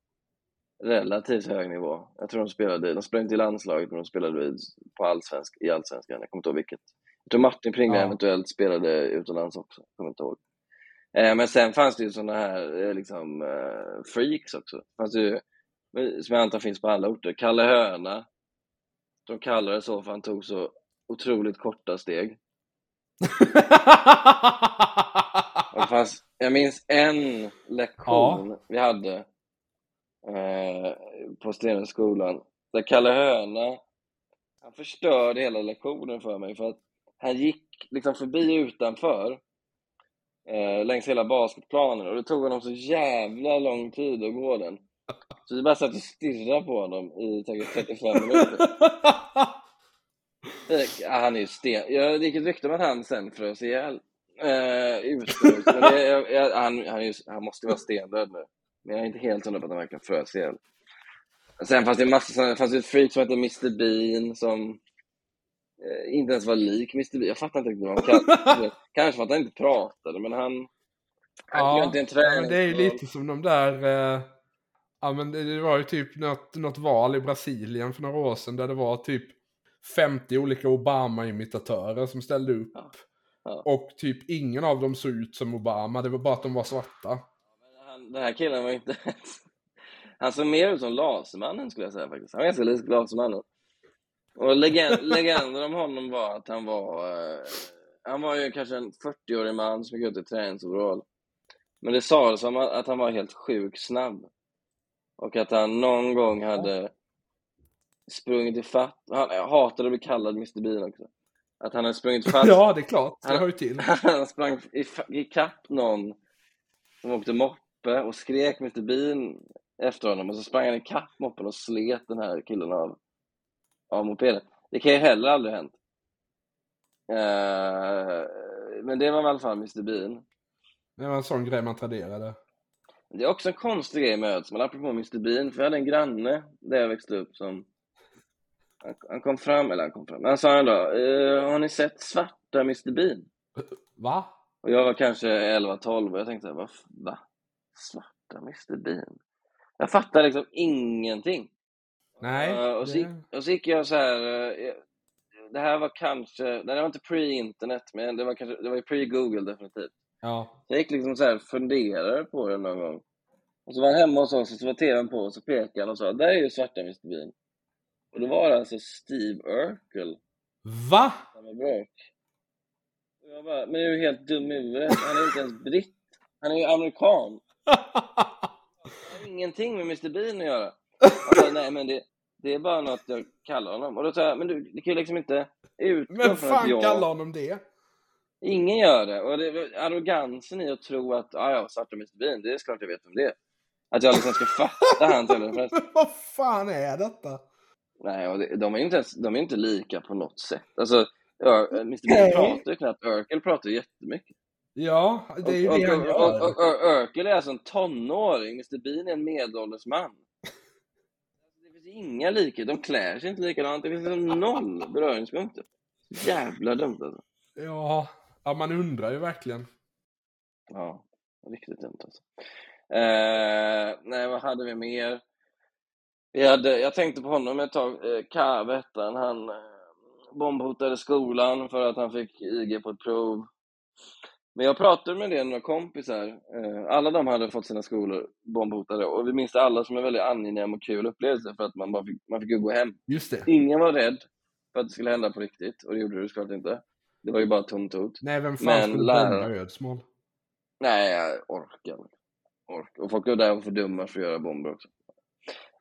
relativt hög nivå. Jag tror de spelade, de spelade inte i landslaget, men de spelade i- på allsvensk, i allsvenskan. Jag kommer inte ihåg vilket. Jag tror Martin Pringle Ja. eventuellt spelade utomlands också. Jag kommer inte ihåg. Eh, men sen fanns det ju sådana här eh, liksom, eh, freaks också. Fanns ju, som jag antar finns på alla orter. Kalle Höna. De kallade det så för han tog så otroligt korta steg. Fanns, jag minns en lektion vi hade eh, på Stenungsskolan där Kalle Höna han förstörde hela lektionen för mig för att han gick liksom förbi utanför eh, längs hela basketplanen och det tog honom så jävla lång tid att gå den. Så vi bara satt och stirrade på honom i säkert 35 minuter. Ja, han är ju sten... Jag det gick ett rykte om att han sen frös ihjäl. Eh, utomhus. Men det, jag, jag, han, måste ju vara stendöd nu. Men jag är inte helt hundra på att han verkligen frös ihjäl. Sen fanns det massa det fanns ju ett freak som hette Mr Bean som eh, inte ens var lik Mr Bean. Jag fattar inte riktigt vad han Kanske för att han inte pratade, men han... Han ja, en ja, men det är ju lite som de där... Eh, ja, men det, var ju typ något, något val i Brasilien för några år sedan där det var typ 50 olika Obama-imitatörer som ställde upp. Ja, ja. Och typ ingen av dem såg ut som Obama, det var bara att de var svarta. Han, den här killen var ju inte... Han såg mer ut som Lasermannen skulle jag säga faktiskt. Han var ganska lik Lasermannen. Och legend, legenden om honom var att han var... Eh, han var ju kanske en 40-årig man som gick ut i träningsoverall. Men det sades om att att han var helt sjukt snabb. Och att han någon gång hade sprungit ifatt... Han hatade att bli kallad Mr Bean också. Att han hade sprungit ifatt... Ja, det är klart. Det Han- hör ju till. Han sprang i- ikapp någon som åkte moppe och skrek Mr Bean efter honom och så sprang han ikapp moppen och slet den här killen av, av mopeden. Det kan ju heller aldrig ha hänt. Eh, men det var i alla fall Mr Bean. Det var en sån grej man traderade. Det är också en konstig grej med Ödsmål, apropå Mr Bean, för jag hade en granne där jag växte upp som han, han kom fram, eller han kom fram, han sa en dag, eh, har ni sett svarta Mr Bean? Va? Och jag var kanske 11-12 och jag tänkte, vad f- va? Svarta Mr Bean? Jag fattar liksom ingenting. Nej. Eh, och, så gick, och så gick jag så här. eh, jag- det här var kanske, det var inte pre-internet, men det var, kanske, det var pre-Google definitivt. Ja. Så jag gick liksom så här funderade på det någon gång. Och så var han hemma hos oss och så var tvn på och så pekade han och sa, där är ju svarta Mr Bean. Och då var det alltså Steve Urkel Va? som var brak. Och jag bara, men du är ju helt dum i huvudet. Han är inte ens britt. Han är ju amerikan. Det har ingenting med Mr Bean att göra. Sa, nej men det, det är bara något jag kallar honom. Och då sa jag, men du, det kan ju liksom inte utgå Men från att fan jag... kallar honom det? Ingen gör det. Och det arrogansen i att tro att, ah, ja, svarta Mr Bean, det är klart jag vet om det. Att jag liksom ska fatta hans. Men vad fan är detta? Nej, och det, de är inte, ens, de är inte lika på något sätt. Alltså, Mr Bean pratar ju knappt, Urkel pratar ju jättemycket. Ja, det är ju och, det han gör. och, och, och Urkel är alltså en tonåring, Mr Bean är en medelålders man. Finns inga likheter, de klär sig inte likadant, det finns liksom noll beröringspunkter. Jävla dumt alltså. Ja, ja, man undrar ju verkligen. Ja, riktigt dumt alltså. Eh, nej, vad hade vi mer? Vi hade, jag tänkte på honom ett tag, eh, Kave hette han. Han eh, bombhotade skolan för att han fick IG på ett prov. Men jag pratade med det några kompisar. Eh, alla de hade fått sina skolor bombhotade och vi minns det alla som en väldigt angenäm och kul upplevelse för att man bara fick, man fick gå hem. Just det. Ingen var rädd för att det skulle hända på riktigt och det gjorde det såklart inte. Det var ju bara tomt hot. Nej, vem fan Men skulle lärare- bomba Ödsmål? Nej, jag orkar. Ork. Och folk var där för dumma för att göra bomber också.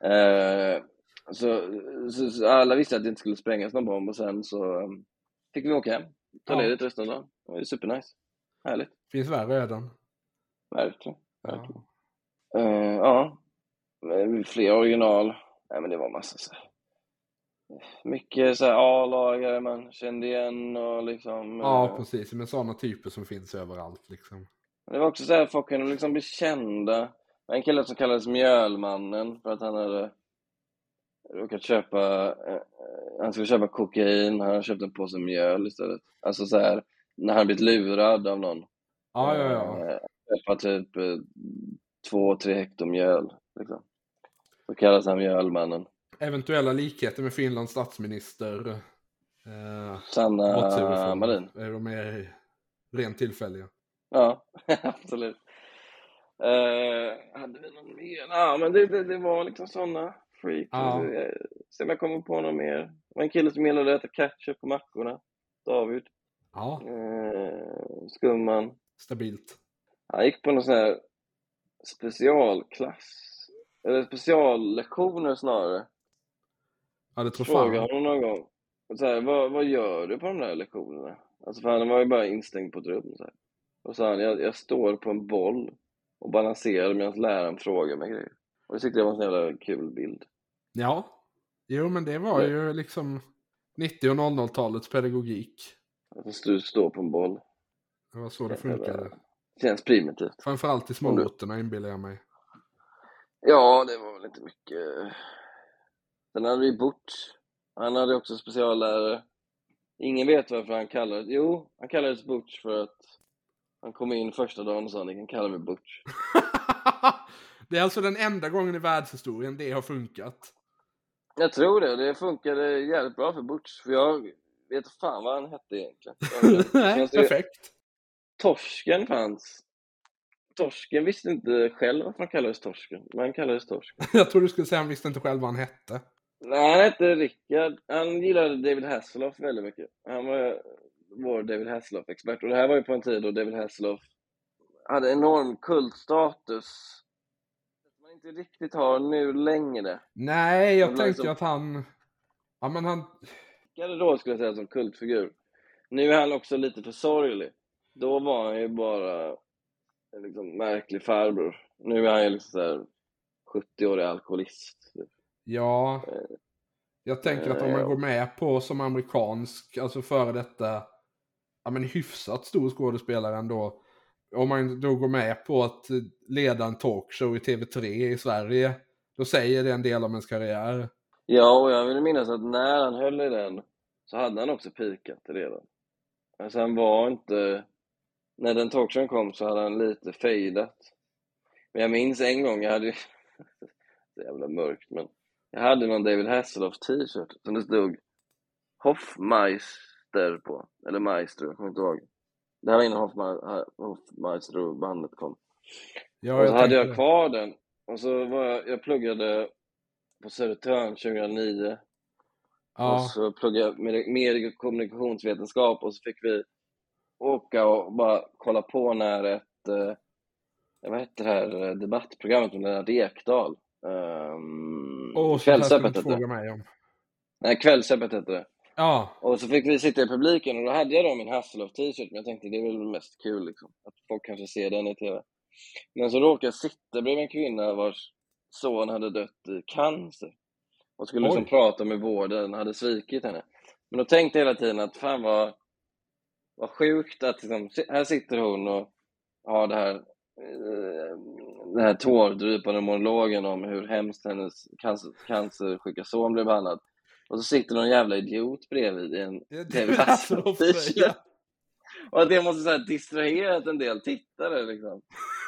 Eh, så, så, så alla visste att det inte skulle sprängas någon bomb och sen så um, fick vi åka hem. Ta Ja. ledigt resten av dagen. Det var ju supernice. Härligt. Finns värre öden. Verkligen. Verkligen. Ja. Eh, ja. Men Fler original. Nej men det var massa så här. Mycket så A-lagare man kände igen och liksom. ja, eh, precis. Men sådana typer som finns överallt liksom. Det var också så här, folk kunde liksom bli kända. En kille som kallades Mjölmannen för att han hade råkat köpa, eh, eh, han skulle köpa kokain, han hade köpt en påse mjöl istället. Alltså så här, när han blivit lurad av någon. Ja, ja, ja. Eh, Köpa typ eh, två, tre hektar mjöl. Liksom. Så kallas han Mjölmannen. Eventuella likheter med Finlands statsminister. Eh, Sanna Marin. Är de mer rent tillfälliga? Ja, absolut. Eh, hade vi någon mer? Ja, men det, det, det var liksom sådana freaks. Ja. Ja. Se om jag kommer på någon mer. Det var en kille som gillade att äta ketchup på mackorna. David. Ja, Eh, skumman. stabilt. Han gick på någon sån här specialklass. Eller speciallektioner snarare. Ja, det tror Frågade fan. honom någon gång. Så här, vad, vad gör du på de där lektionerna? Alltså för han var ju bara instängd på ett rum. Så här. Och så sa han, jag, jag står på en boll och balanserar medan läraren frågar mig grejer. Och det tyckte jag var en sån jävla kul bild. Ja. Jo, men det var ju liksom 90 och 00-talets pedagogik. Att du står på en boll. Det var så det funkade. Känns primitivt. Framförallt i småorterna inbillar jag mig. Ja, det var väl inte mycket. Sen hade vi Butch. Han hade också speciallärare. Ingen vet varför han kallades... Jo, han kallades Butch för att han kom in första dagen och sa ni kan kalla mig Butch. det är alltså den enda gången i världshistorien det har funkat. Jag tror det. Det funkade jävligt bra för Butch. För jag vet fan vad han hette egentligen. Nej, perfekt. Torsken fanns. Torsken visste inte själv varför han kallades Torsken. Men han kallades Torsken. Jag tror du skulle säga han visste inte själv vad han hette. Nej, han hette Rickard. Han gillade David Hasselhoff väldigt mycket. Han var vår David Hasselhoff-expert. Och det här var ju på en tid då David Hasselhoff hade enorm kultstatus. Som man inte riktigt har nu längre. Nej, jag tänkte liksom- att han... Ja, men han... Rickard då skulle jag säga som kultfigur. Nu är han också lite för sorglig. Då var han ju bara en liksom märklig farbror. Nu är han ju liksom så här 70-årig alkoholist. typ. Ja. Jag tänker att om man Eh, går med på som amerikansk, alltså före detta, ja men hyfsat stor skådespelare ändå. Om man då går med på att leda en talkshow i TV3 i Sverige, då säger det en del om ens karriär. Ja, och jag vill minnas att när han höll i den så hade han också pikat redan. Alltså han var inte... När den talkshowen kom så hade han lite fejdat. Men jag minns en gång, jag hade ju... så jävla mörkt, men jag hade någon David Hasselhoff t-shirt som det stod Hoffmeister på. Eller Maestro, jag kommer inte ihåg. Det här var innan Hoffma- Hoffmaestro-bandet kom. Ja, och så hade jag tänkte- kvar den. Och så var jag, jag pluggade på Södertörn 2009. Och Ja, så pluggade jag med, med kommunikationsvetenskap och så fick vi åka och bara kolla på när ett, eh, vad hette det här eh, debattprogrammet med Lennart Ekdal? Um, och du Kvällsöppet hette det. Nej, Kvällsöppet hette det. Ja, Och så fick vi sitta i publiken och då hade jag då min Hasselhoff t-shirt, men jag tänkte det är väl mest kul liksom, att folk kanske ser den i TV. Men så råkade jag sitta bredvid en kvinna vars son hade dött i cancer och skulle liksom Oj. prata med vården, hade svikit henne. Men då tänkte jag hela tiden att fan vad, vad sjukt att liksom, här sitter hon och har det här, eh, den här tårdrypande monologen om hur hemskt hennes cancer, cancersjuka son blev behandlad. Och så sitter någon jävla idiot bredvid i en Hasselhoff t-shirt. Och att det måste så här distraherat en del tittare liksom.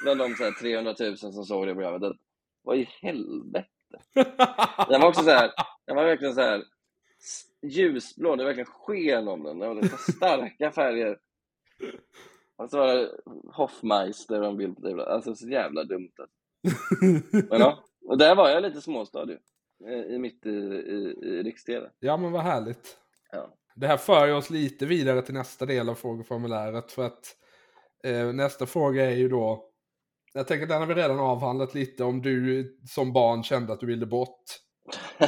Bland de så här 300 000 som såg det programmet. Att, vad i helvete? Den var också så här, den var verkligen så här ljusblå, det verkligen sken om den. Den var så starka färger. Och så var det Hoffmeister och en bild på David. Alltså så jävla dumt. Alltså. Men ja, och där var jag lite småstad ju. I, mitt i, i, i riks-tv. ja, men vad härligt. Ja. Det här för oss lite vidare till nästa del av frågeformuläret för att eh, nästa fråga är ju då jag tänker den har vi redan avhandlat lite om du som barn kände att du ville bort.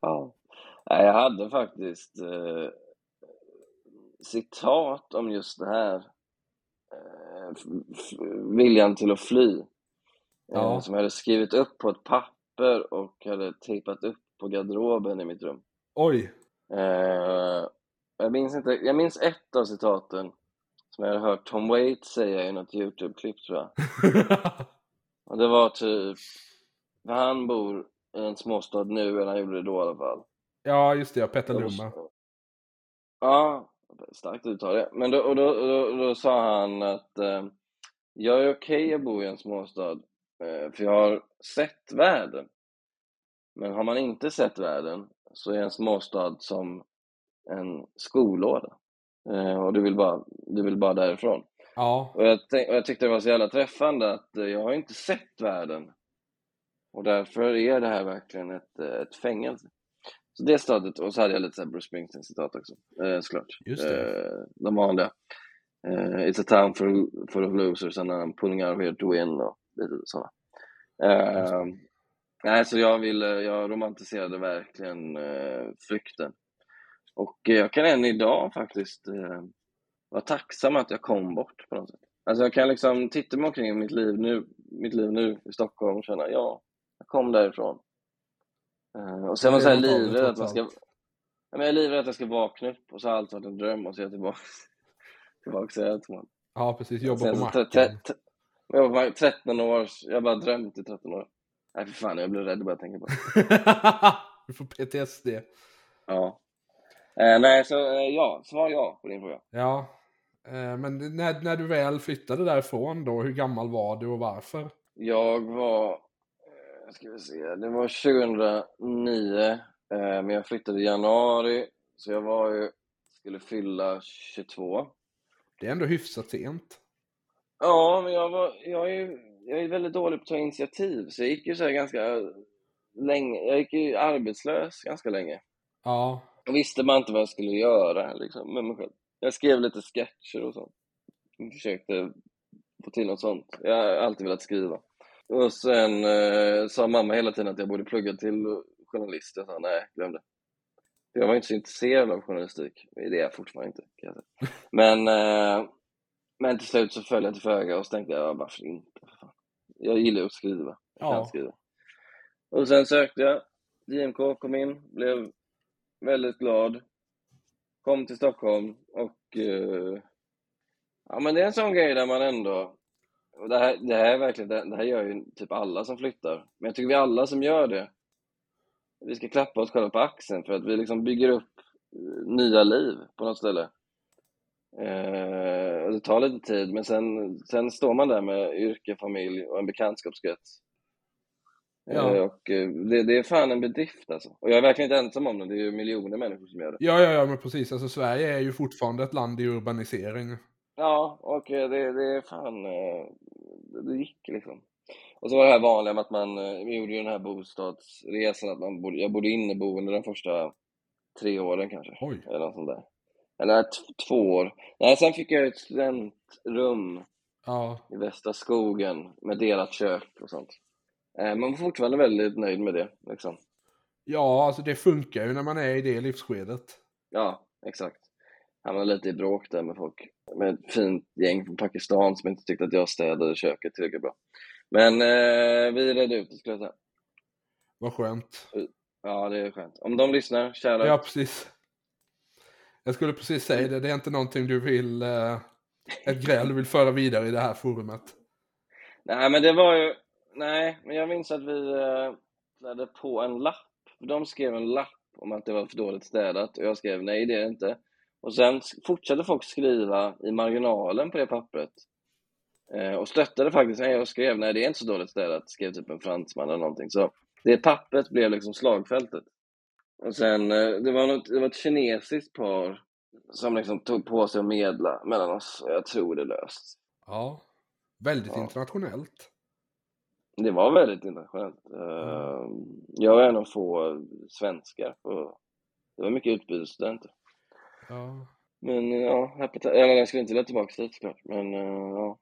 ja. Jag hade faktiskt eh, citat om just det här. Eh, viljan till att fly. Eh, Ja. som jag hade skrivit upp på ett papper och hade tejpat upp på garderoben i mitt rum. Oj. Eh, jag, minns inte, jag minns ett av citaten som jag hade hört Tom Waits säga i något Youtube-klipp tror jag. Och det var typ, för han bor i en småstad nu, eller han gjorde det då i alla fall. ja, just det, ja, Petaluma. Ja, starkt uttal det. Men då, och då, och då, och då sa han att eh, jag är okej att bo i en småstad, eh, för jag har sett världen. Men har man inte sett världen så är en småstad som en skolåda. Eh, och du vill bara, du vill bara därifrån. Ja, Och jag, tänk, och jag tyckte det var så jävla träffande att eh, jag har inte sett världen. Och därför är det här verkligen ett, eh, ett fängelse. Så det citatet, och så hade jag lite så Bruce Springsteen-citat också, eh, såklart. Just det. Eh, de vanliga. Eh, It's a town full, full of losers and I'm pulling out here to win och lite sådana. Eh, nej, så jag, ville, jag romantiserade verkligen eh, flykten. Och eh, jag kan än idag faktiskt eh, vara tacksam att jag kom bort på något sätt. Alltså jag kan liksom titta mig omkring i mitt liv nu, mitt liv nu i Stockholm och känna, ja, jag kom därifrån. Eh, och sen av det, livrädd att man ska, ja, men jag är livrädd att jag ska vakna upp och så har allt varit en dröm och så är jag tillbaka, tillbaka i Ödsmål. ja precis. Jobba Sen på macken. Jag var på 13 år, jag har bara drömt i 13 år. Nej för fan, jag blir rädd bara jag tänker på det. du får PTSD. Ja. Eh, nej, så eh, ja, svar ja på din fråga. Ja. Eh, Men när, när du väl flyttade därifrån då, hur gammal var du och varför? Jag var, eh, ska vi se, det var 2009, eh, men jag flyttade i januari, så jag var ju, skulle fylla 22. Det är ändå hyfsat sent. Ja, men jag var, jag är, jag är väldigt dålig på att ta initiativ, så jag gick ju så ganska länge, jag gick ju arbetslös ganska länge. Ja. Visste man inte vad jag skulle göra liksom, med mig själv. Jag skrev lite sketcher och sånt. Jag försökte få till något sånt. Jag har alltid velat skriva. Och sen eh, sa mamma hela tiden att jag borde plugga till journalist. Jag sa nej, glöm det. Jag var inte så intresserad av journalistik. Det är jag fortfarande inte. Kan jag. Men, eh, men till slut så föll jag till föga och så tänkte jag, varför inte? Jag gillar att skriva. Jag kan Ja. skriva. Och sen sökte jag. JMK kom in, blev väldigt glad. Kom till Stockholm och eh, ja men det är en sån grej där man ändå och det här, det här är verkligen, det, det här gör ju typ alla som flyttar. Men jag tycker vi alla som gör det, vi ska klappa oss själva på axeln för att vi liksom bygger upp eh, nya liv på något ställe. Eh, det tar lite tid, men sen, sen står man där med yrke, familj och en bekantskapskrets. Ja. Eh, och eh, det, det är fan en bedrift alltså. Och jag är verkligen inte ensam om det, det är ju miljoner människor som gör det. Ja, ja, ja, men precis. Alltså Sverige är ju fortfarande ett land i urbanisering. Ja, och eh, det, det är fan, det gick liksom. Och så var det här vanliga med att man, vi gjorde ju den här bostadsresan, att man bodde, jag bodde inneboende de första tre åren kanske. Oj. Eller något sånt där. Eller två år. Nej, sen fick jag ett studentrum Ja, i Västra skogen med delat kök och sånt. Eh, Man var fortfarande väldigt nöjd med det. Liksom. ja, alltså det funkar ju när man är i det livsskedet. Ja, exakt. Hamnade lite i bråk där med folk. Med ett fint gäng från Pakistan som inte tyckte att jag städade köket tillräckligt bra. Men eh, vi redde ut det skulle jag säga. Vad skönt. Ja, det är skönt. Om de lyssnar, kära. Ja, precis. Jag skulle precis säga det, det är inte någonting du vill, eh, ett gräl du vill föra vidare i det här forumet. Nej, men det var ju... Nej, men jag minns att vi eh, lärde på en lapp. De skrev en lapp om att det var för dåligt städat och jag skrev nej, det är det inte. Och sen fortsatte folk skriva i marginalen på det pappret. Eh, och stöttade faktiskt när jag skrev nej, det är inte så dåligt städat. Skrev typ en fransman eller någonting. Så det pappret blev liksom slagfältet. Och sen, eh, det var, något, det var ett kinesiskt par som liksom tog på sig att medla mellan oss. Jag tror det löst. Ja, väldigt Ja. internationellt. Det var väldigt internationellt. Eh, Jag var en av få svenskar. Och det var mycket utbytesstudenter. Ja. Men ja, eller jag skulle inte vilja tillbaka dit såklart. Men eh, ja,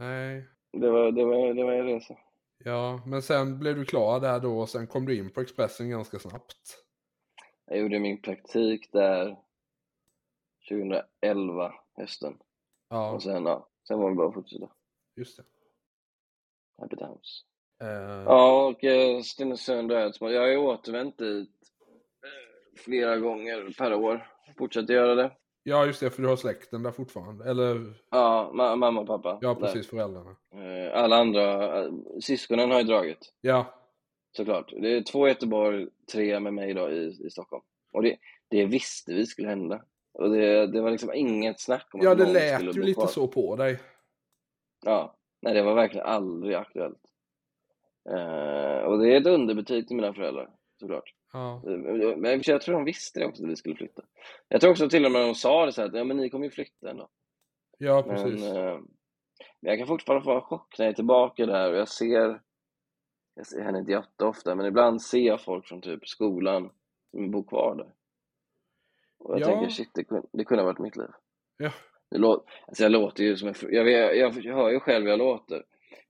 Nej. det var, det var, det var en resa. Ja, men sen blev du klar där då och sen kom du in på Expressen ganska snabbt. Jag gjorde min praktik där 2011, hösten. Ja, Och sen, ja, sen var det bara att fortsätta. just det. Happy Times. Eh, Ja, och eh, Stenungsund och Ödsmål. Jag har ju återvänt dit eh, flera gånger per år. Fortsätter göra det. ja, just det, för du har släkten där fortfarande. Eller, Ja, ma- mamma och pappa. ja där. precis, föräldrarna. Eh, Alla andra, eh, syskonen har ju dragit. Ja, Såklart. Det är två i Göteborg, tre med mig då i, i Stockholm. Och det, det visste vi skulle hända. Och det, det var liksom inget snack om ja att det någon lät ju lite kvar. så på dig. Ja. Nej, det var verkligen aldrig aktuellt. Eh, och det är ett underbetyg till mina föräldrar, såklart. Ja, Eh, Men jag tror de visste det också, att vi skulle flytta. Jag tror också till och med de sa det så här, att ja, men ni kommer ju flytta ändå. ja Men, precis. eh, men jag kan fortfarande få en chock när jag är tillbaka där och jag ser, jag ser henne inte jätteofta, men ibland ser jag folk från typ skolan som bor kvar där. Och jag Ja. tänker shit, det kunde, det kunde ha varit mitt liv. Ja. Det lå, alltså jag låter ju som en, fr- jag, jag, jag hör ju själv hur jag låter.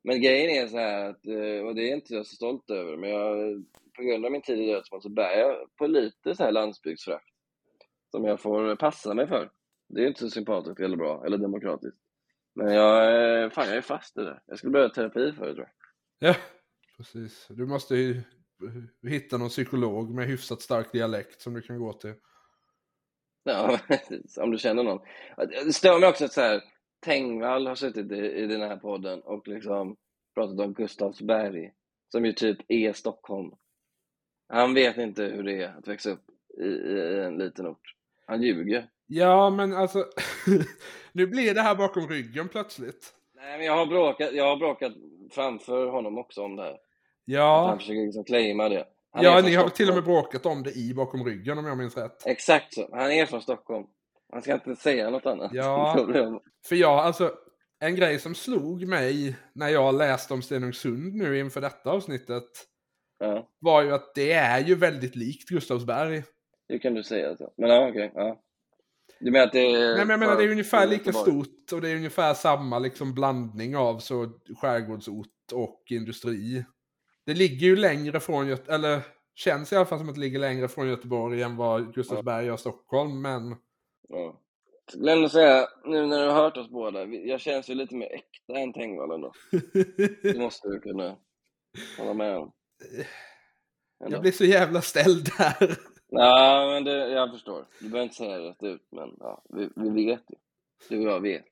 Men grejen är så här att, eh, och det är inte jag så stolt över, men jag, på grund av min tid i Dödsmål så bär jag på lite så här landsbygdsfrakt. Som jag får passa mig för. Det är inte så sympatiskt eller bra, eller demokratiskt. Men jag, är- fan jag är fast i det. Jag skulle behöva terapi för det tror jag. Ja, precis. Du måste ju eh, hitta någon psykolog med hyfsat stark dialekt som du kan gå till. Ja, om du känner någon. Det stör mig också att så här, Tengvall har suttit i, i den här podden och liksom pratat om Gustavsberg, som ju typ är Stockholm. Han vet inte hur det är att växa upp i, i en liten ort. Han ljuger. Ja, men alltså, nu blir det här bakom ryggen plötsligt. Nej, men jag har bråkat, jag har bråkat framför honom också om det här. Att Ja, Han försöker liksom claima det. Han ja ni har väl till och med bråkat om det i bakom ryggen om jag minns rätt. Exakt så. Han är från Stockholm. Han ska inte säga något annat. Ja. För jag, alltså, en grej som slog mig när jag läste om Stenungsund nu inför detta avsnittet Ja, var ju att det är ju väldigt likt Gustavsberg. det kan du säga. Så. Men ja, okej. ja. Du menar att det är... Nej men jag menar det är ungefär lika stort och det är ungefär samma liksom blandning av så skärgårdsort och industri. Det ligger ju längre från Göte eller känns i alla fall som att det ligger längre från Göteborg än vad Gustavsberg och Stockholm men Ja. Skulle ändå säga, nu när du har hört oss båda, jag känns ju lite mer äkta än Tengvall ändå. Det måste du kunna hålla med om. Ändå. jag blir så jävla ställd där. Ja, men det, jag förstår. Du behöver inte säga det rätt ut, men ja, vi, vi vet ju. Du och jag vet.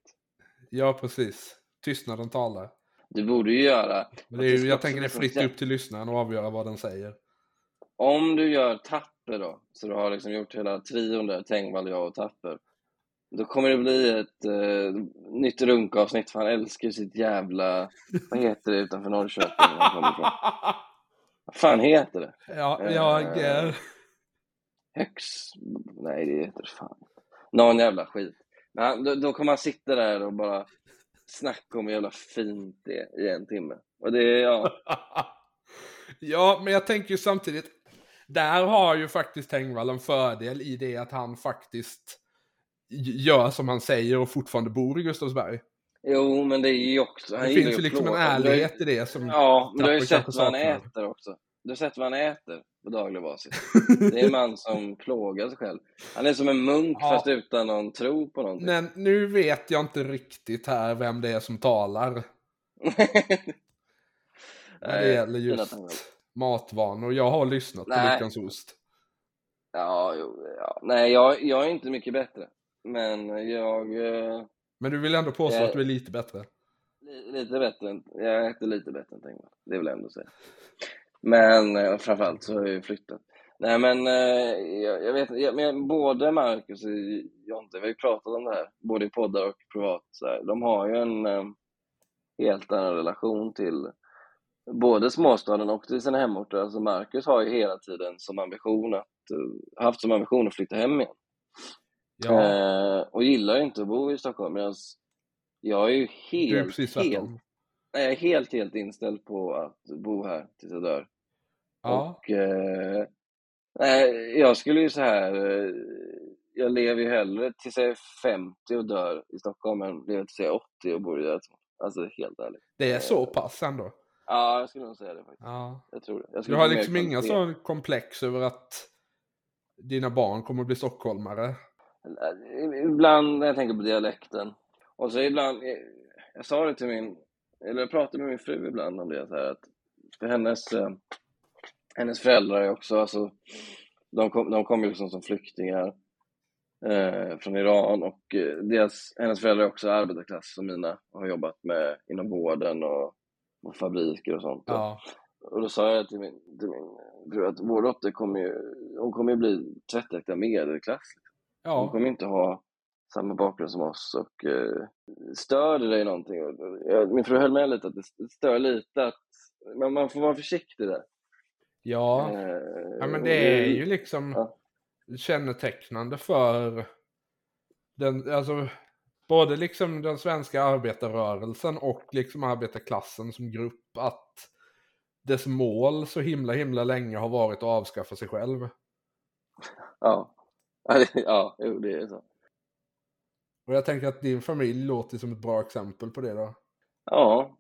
Ja precis. Tystnaden talar. Du borde ju göra... Men det är jag tänker det är fritt upp till lyssnaren att avgöra vad den säger. Om du gör Tapper då, så du har liksom gjort hela trion där, Tengvall, jag och Tapper. Då kommer det bli ett eh, nytt runkavsnitt för han älskar sitt jävla, vad heter det utanför Norrköping? Vad fan heter det? ja, jag... Eh, Höx... Nej, det heter fan Någon jävla skit. Men han, då, då kommer han sitta där och bara snacka om hur jävla fint det är i en timme. Och det är, ja, ja, men jag tänker ju samtidigt. Där har ju faktiskt Tengvall en fördel i det att han faktiskt gör som han säger och fortfarande bor i Gustavsberg. jo, men det är ju också... han Det finns ju liksom en har ju- ärlighet i det som Ja, men du har ju sett vad han äter också. Du har sett vad han äter på daglig basis. Det är en man som plågar sig själv. Han är som en munk Ja. fast utan någon tro på någonting. Men nu vet jag inte riktigt här vem det är som talar. När det gäller just matvanor. Jag har lyssnat på. Lyckans Ost. Ja, jo, ja. Nej, jag, jag är inte mycket bättre. Men jag... Eh, Men du vill ändå påstå Jag- att du är lite bättre? li- lite bättre. Jag äter lite bättre än Tengvall. Det vill jag ändå säga. Men eh, framförallt så har jag ju flyttat. Nej, men eh, jag, jag vet jag, men både Marcus och Jonte, vi har ju pratat om det här, både i poddar och privat. Så här, de har ju en eh, helt annan relation till både småstaden och till sina hemorter. Alltså Marcus har ju hela tiden som ambition att, eh, haft som ambition att flytta hem igen. Ja, Eh, och gillar ju inte att bo i Stockholm. Medan jag är ju helt, är helt, nej, jag är helt, helt inställd på att bo här tills jag dör. Ja, Och eh, nej, jag skulle ju så här, eh, jag lever ju hellre tills jag är 50 och dör i Stockholm än lever tills jag är 80 och bor i Gärdsmål. Alltså helt ärligt. det är så pass ändå. Ja, jag skulle nog säga det faktiskt. Ja. Jag tror det. Jag Du har liksom inga sån komplex över att dina barn kommer att bli stockholmare? Ibland när jag tänker på dialekten. Och så ibland, jag sa det till min, eller jag pratade med min fru ibland om det så här att för hennes, eh, hennes föräldrar är också, alltså, de kom, de kom ju liksom som flyktingar eh, från Iran och eh, deras, hennes föräldrar är också arbetarklass som mina och har jobbat med inom vården och, och fabriker och sånt. Ja. Och då sa jag till min, till min fru att vår dotter kommer ju, hon kommer ju bli tvättäkta medelklass. Hon Ja. kommer inte ha samma bakgrund som oss och eh, stör det dig någonting? Och, och, min fru höll med lite att det stör lite att man, man får vara försiktig där. Ja. Eh, ja, men och det är ju liksom Ja. kännetecknande för den, alltså både liksom den svenska arbetarrörelsen och liksom arbetarklassen som grupp att dess mål så himla himla länge har varit att avskaffa sig själv. Ja, ja, det är så. Och jag tänker att din familj låter som ett bra exempel på det då. Ja,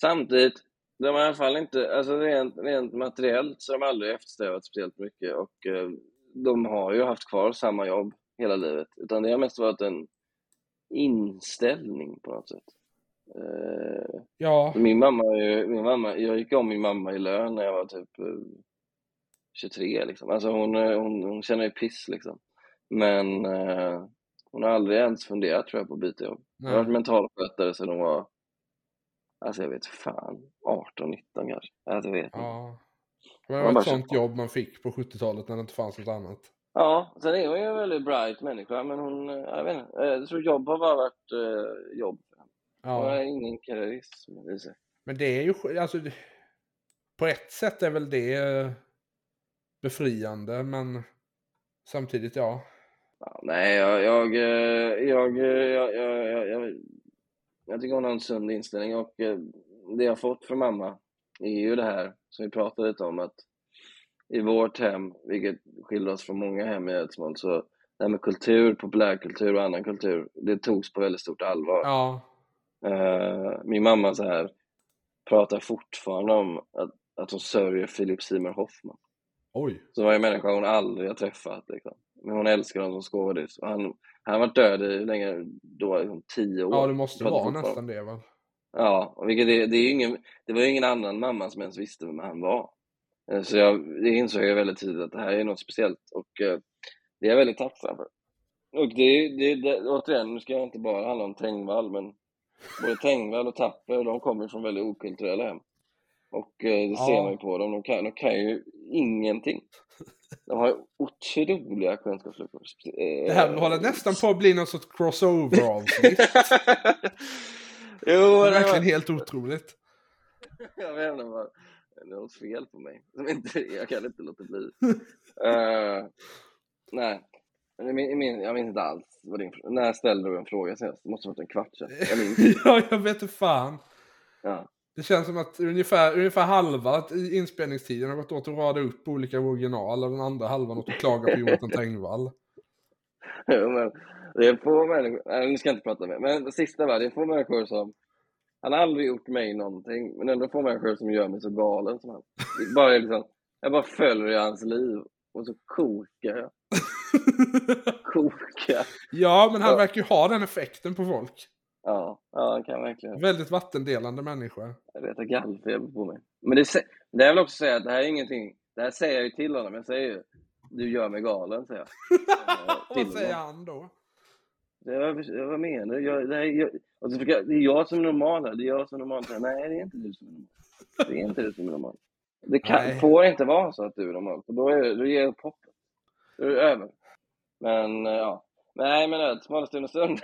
samtidigt, de har i alla fall inte, alltså rent, rent materiellt så har de aldrig eftersträvat speciellt mycket och eh, de har ju haft kvar samma jobb hela livet. Utan det har mest varit en inställning på något sätt. Eh, Ja, min mamma, min mamma, jag gick om min mamma i lön när jag var typ eh, 23 liksom. Alltså hon, eh, hon, hon känner ju piss liksom. Men eh, hon har aldrig ens funderat tror jag på att byta jobb. Hon har varit mentalskötare sedan hon var, alltså jag vet fan, 18, 19 kanske. Alltså jag vet inte. Ja. Men det var ett sånt jobb man fick på 70-talet när det inte fanns något annat. Ja, sen är hon ju en väldigt bright människa, men hon, eh, jag vet inte, eh, jag tror jobb har bara varit eh, jobb. Hon har Ja. ingen karriärism i sig. Men det är ju, alltså, på ett sätt är väl det eh, befriande, men samtidigt ja. Ja, nej, jag, jag, jag, eh, jag, jag, jag, jag, jag tycker hon har en sund inställning och eh, det jag fått från mamma är ju det här som vi pratade lite om att i vårt hem, vilket skiljer oss från många hem i Ödsmål, så det här med kultur, populärkultur och annan kultur, det togs på väldigt stort allvar. Ja, Eh, min mamma så här pratar fortfarande om att, att hon sörjer Philip Seymour Hoffman. oj. Som var en människa hon aldrig har träffat. Liksom. Men hon älskar honom som skådis. Och han, han har varit död i länge då? Liksom, tio år. Ja, det måste vara nästan det väl. Ja, vilket det, det, är ingen, det var ju ingen annan mamma som ens visste vem han var. Eh, Så jag, insåg jag väldigt tidigt att det här är något speciellt och eh, det är jag väldigt tacksam för. Och det, det, det, återigen, nu ska jag inte bara handla om Tengvall, men både Tengvall och Tapper, de kommer från väldigt okulturella hem. Och eh, det ser Ja. man ju på dem. De kan, de kan ju ingenting. De har otroliga kunskapsluckor. Det här håller nästan på att bli någon sorts crossover-avsnitt. jo, Det är verkligen var... helt otroligt. Jag vet inte vad... Det är något fel på mig. Som inte, jag kan inte låta bli. Eh, nej. Jag minns, jag minns inte alls. Vad din, när ställde du en fråga senast? Det måste ha varit en kvart sedan. Jag minns. ja, jag vet inte fan. Ja. Det känns som att ungefär, ungefär halva i inspelningstiden har gått åt att rada upp olika original och den andra halvan åt att klaga på Jonathan Tengvall. Jo, men det är få människor, nej nu ska jag inte prata mer, men det sista var, det är få människor som, han har aldrig gjort mig någonting, men ändå få människor som gör mig så galen som han. Bara liksom, jag bara följer i hans liv och så kokar jag, kokar. ja, men han Ja. verkar ju ha den effekten på folk. Ja, ja han kan verkligen. Väldigt vattendelande människa. Jag vet att gallfeber på mig. Men det, det jag vill också säga att det här är ingenting, det här säger jag ju till honom, jag säger ju, du gör mig galen, säger jag. Vad säger han då? Det var, jag, vad menar du? Jag, det, här, jag, och så försöker jag- det är jag som är normal här. Det är jag som är normal. här. Nej, det är inte du som är normal. Det är inte du som är normal. Det kan, får inte vara så att du är normal. För då, är, då ger jag upp hoppet. Då är det över. Men, eh, ja. Nej, men smala stund och stund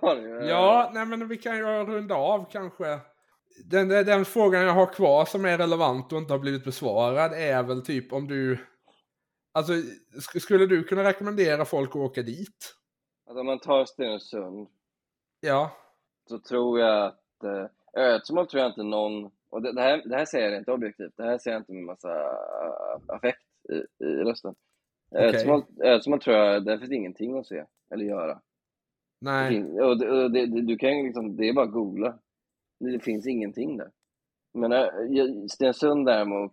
var det ju. Ja, nej men vi kan ju runda av kanske. Den, den, den frågan jag har kvar som är relevant och inte har blivit besvarad är väl typ om du... Alltså, sk- skulle du kunna rekommendera folk att åka dit? Att om man tar Stenungsund Ja. så tror jag att eh, Ödsmål tror jag inte någon, och det, det, här, det här säger jag inte objektivt, det här säger jag inte med massa affekt i, i rösten. Okej. Ödsmål, Ödsmål tror jag, där finns ingenting att se eller göra. Det Nej. fin- och det, och det, det, du kan liksom, det är bara att googla. Det, det finns ingenting där. Men Stensund däremot,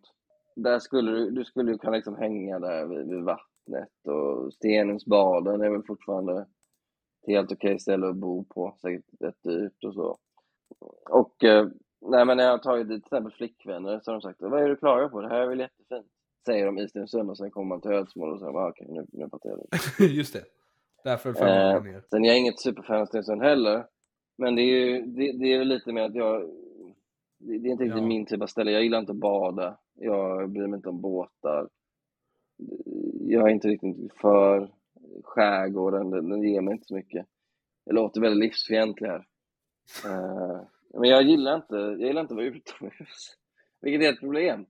där skulle du, du skulle ju kunna liksom hänga där vid, vid vattnet och Stenungsbaden är väl fortfarande ett helt okej ställe att bo på, säkert rätt dyrt och så. Och eh, nej men när jag har tagit dit till exempel flickvänner så har de sagt vad är det du klagar på? Det här är väl jättefint? Säger de i Stensund och sen kommer man till Ödsmål och säger ah, okej nu, nu fattar jag det. Just det. Därför föll Eh, ner. Sen jag är inget superfan av Stensund heller. Men det är ju det, det är lite mer att jag... Det, det är inte riktigt Ja. min typ av ställe. Jag gillar inte att bada. Jag bryr mig inte om båtar. Jag är inte riktigt för skärgården. Den, den ger mig inte så mycket. Jag låter väldigt livsfientlig här. Eh, men jag gillar inte, jag gillar inte att vara utomhus. Vilket är ett problem.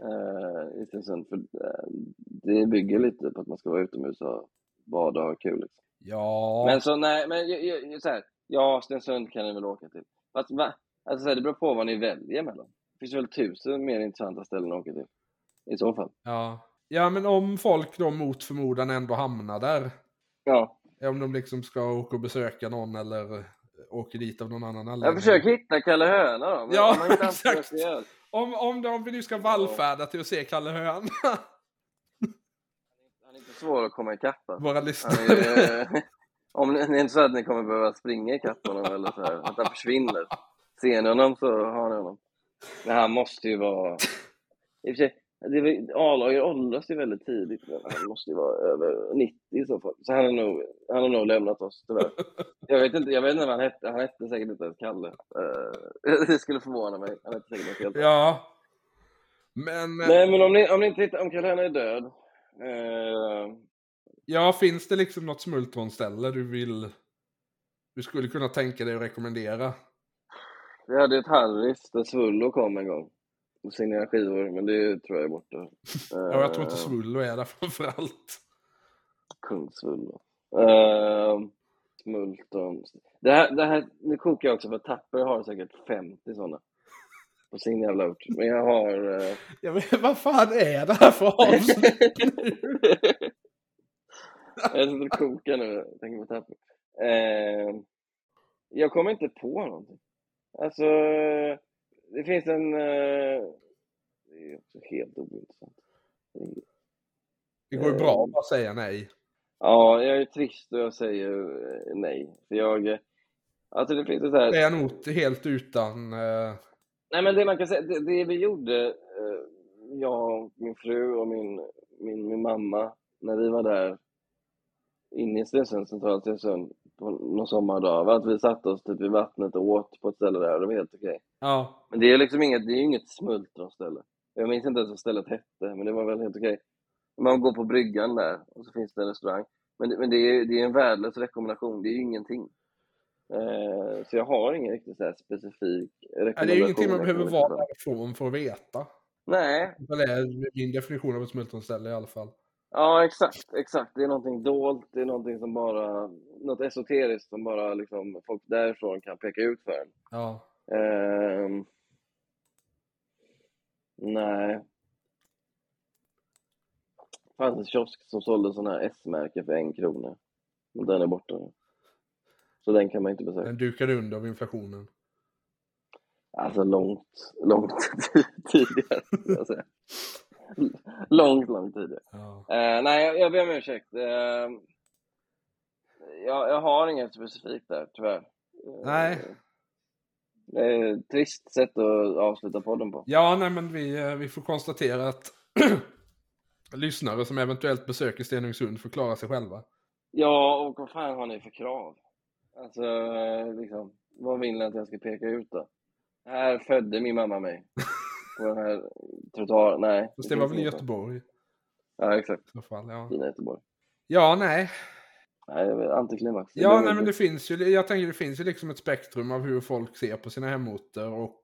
Uh, I Stensund. För, eh, det bygger lite på att man ska vara utomhus och bada och ha kul. Liksom. Ja. Men så nej, men jag, så här, ja, Stensund kan ni väl åka till. Fast va? Alltså, så här, det beror på vad ni väljer mellan. Det finns väl tusen mer intressanta ställen att åka till. I så fall. ja. Ja, men om folk då mot förmodan ändå hamnar där. Ja. Om de liksom ska åka och besöka någon eller åker dit av någon annan anledning. Jag försöker hitta Kalle Höna då. men Ja, exakt. Om, om, om vi nu ska vallfärda till att se Kalle Höön. Han är inte svår att komma ikapp. va? Våra lyssnare. eh, om det är inte så att ni kommer behöva springa ikapp honom eller så här, att han försvinner. Ser ni honom så har ni honom. Men han måste ju vara... I och för sig, det A-laget åldras ju väldigt tidigt, han måste ju vara över 90 i så fall. Så han har nog, han har nog lämnat oss, tyvärr. Jag vet inte, jag vet inte vad han hette. Han hette säkert inte ens Kalle. Eh, det skulle förvåna mig. Han hette säkert något helt Ja. Men, Nej, men om ni, om ni inte hittar, om Kalle är död. Eh, ja, finns det liksom något smultronställe du vill... Du skulle kunna tänka dig att rekommendera? vi hade ett Harris där Svullo kom en gång. Och signerade skivor, men det tror jag är borta. Ja, jag tror inte Eh, Svullo är där framförallt. Kungsvullo. Uh, Smulton. Det här, det här, nu kokar jag också för Tapper har säkert 50 sådana. På sin jävla ort. Men jag har... eh, Jag vet, vad fan är det här för avsnitt nu? jag sitter och kokar nu. Jag tänker på Tapper. Eh, jag kommer inte på någonting. Alltså, det finns en... eh, det är också helt ointressant. Det går ju bra att bara säga nej. Ja, jag är trist och jag säger eh, nej. För jag... eh, Alltså det finns så här... Det är ort helt utan... Nej men det man kan säga, det, det vi gjorde, jag, min fru och min, min, min mamma, när vi var där inne i Stensund, centralt Stensund, på någon sommardag, att vi satte oss typ vid vattnet och åt på ett ställe där och det var helt okej. ja. Men det är liksom inget, det är inget smultronställe. Jag minns inte ens vad stället hette, men det var väl helt okej. Man går på bryggan där och så finns det en restaurang. Men, det- men det, är, det är en värdelös rekommendation, det är ju ingenting. Eh, så jag har ingen riktigt så här specifik rekommendation. Ja, det är ju ingenting man behöver vara därifrån för att veta. Nej, Det är min definition av ett smultronställe i alla fall. Ja exakt, exakt. Det är någonting dolt, det är någonting som bara, något esoteriskt som bara liksom folk därifrån kan peka ut för en. Ja. Ehm, nej. Det fanns en kiosk som sålde sådana här S-märken för en krona. Men den är borta nu. Så den kan man inte besöka. Den dukade under av inflationen. Alltså långt, långt tidigare. Långt, långt tidigare. Ja. Eh, nej, jag, jag ber om ursäkt. Eh, jag, jag har inget specifikt där, tyvärr. Eh, Nej. Det är ett trist sätt att avsluta podden på. Ja, nej men vi, eh, vi får konstatera att lyssnare som eventuellt besöker Stenungsund får klara sig själva. Ja, och vad fan har ni för krav? Alltså, eh, liksom, vad vill ni att jag ska peka ut då? Här födde min mamma mig. På den här trottoaren. Nej. Fast det var väl i Göteborg Ja, exakt. i så fall. Ja, Fina Göteborg. ja nej. Nej, antiklimax. Ja, nej men det finns ju, jag tänker det finns ju liksom ett spektrum av hur folk ser på sina hemorter och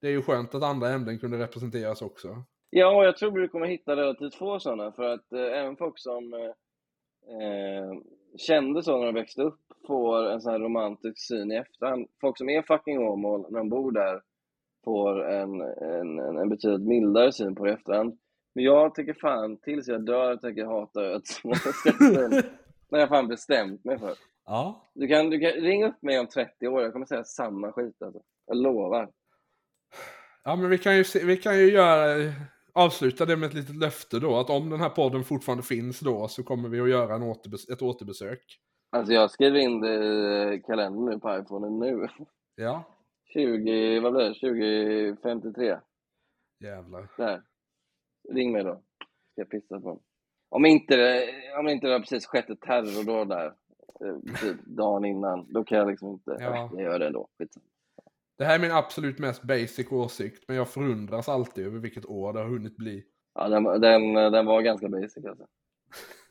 det är ju skönt att andra ämnen kunde representeras också. Ja, och jag tror du kommer hitta relativt få sådana, för att eh, även folk som eh, eh, kände så när de växte upp får en sån här romantisk syn i efterhand. Folk som är fucking Åmål, när de bor där, får en, en, en, betydligt mildare syn på det i efterhand. Men jag tycker fan, tills jag dör, tänker jag hata Ödsmål. Det har jag fan bestämt mig för. Ja. Du kan, du kan ringa upp mig om 30 år, jag kommer säga samma skit alltså. Jag lovar. Ja, men vi kan ju, se, vi kan ju göra, avsluta det med ett litet löfte då, att om den här podden fortfarande finns då så kommer vi att göra en återbes- ett återbesök. Alltså jag skriver in det i kalendern nu på iPhonen nu. Ja, 20, vad blir det? 2053. jävlar. Där. Ring mig då. Ska jag pissa på. Om inte det, om inte det har precis skett ett terrordåd där, eh, typ dagen innan, då kan jag liksom inte, Ja. jag gör det ändå. Skitsamma. Det här är min absolut mest basic åsikt, men jag förundras alltid över vilket år det har hunnit bli. Ja, den, den, den var ganska basic alltså.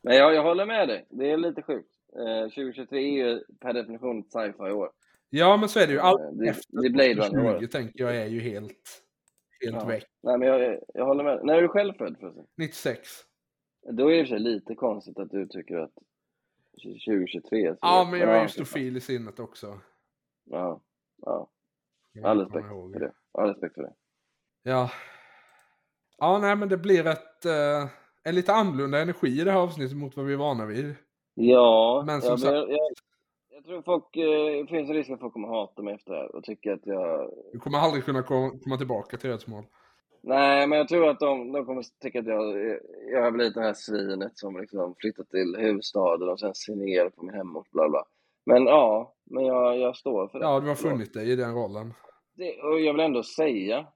Men jag, jag håller med dig, det är lite sjukt. Eh, 2023 är ju per definition ett sci-fi år. Ja, men så är det ju. Allt Eh, det, efter det Blade 2020 Runner-året. tänker jag är ju helt, helt Ja. väck. Nej men jag, jag håller med. När är du själv född förresten? 96. Då är det i och för sig lite konstigt att du tycker att 2023 är så Ja, men jag är ju stofil i sinnet också. Ja, ja. All respekt för det. All respekt för det. Ja. Ja, nej, men det blir ett, eh, en lite annorlunda energi i det här avsnittet mot vad vi är vana vid. Ja, Men som jag, sagt- jag, jag, jag tror folk, eh, det finns en risk att folk kommer hata mig efter det här och tycka att jag... Vi kommer aldrig kunna kom, komma tillbaka till Ödsmål. Nej, men jag tror att de, de kommer tycka att jag, jag har blivit det här svinet som liksom flyttat till huvudstaden och sen ser ner på min hemort, bla bla. Men ja, men jag, jag står för det. Ja, du har funnit dig i den rollen. det. Och jag vill ändå säga,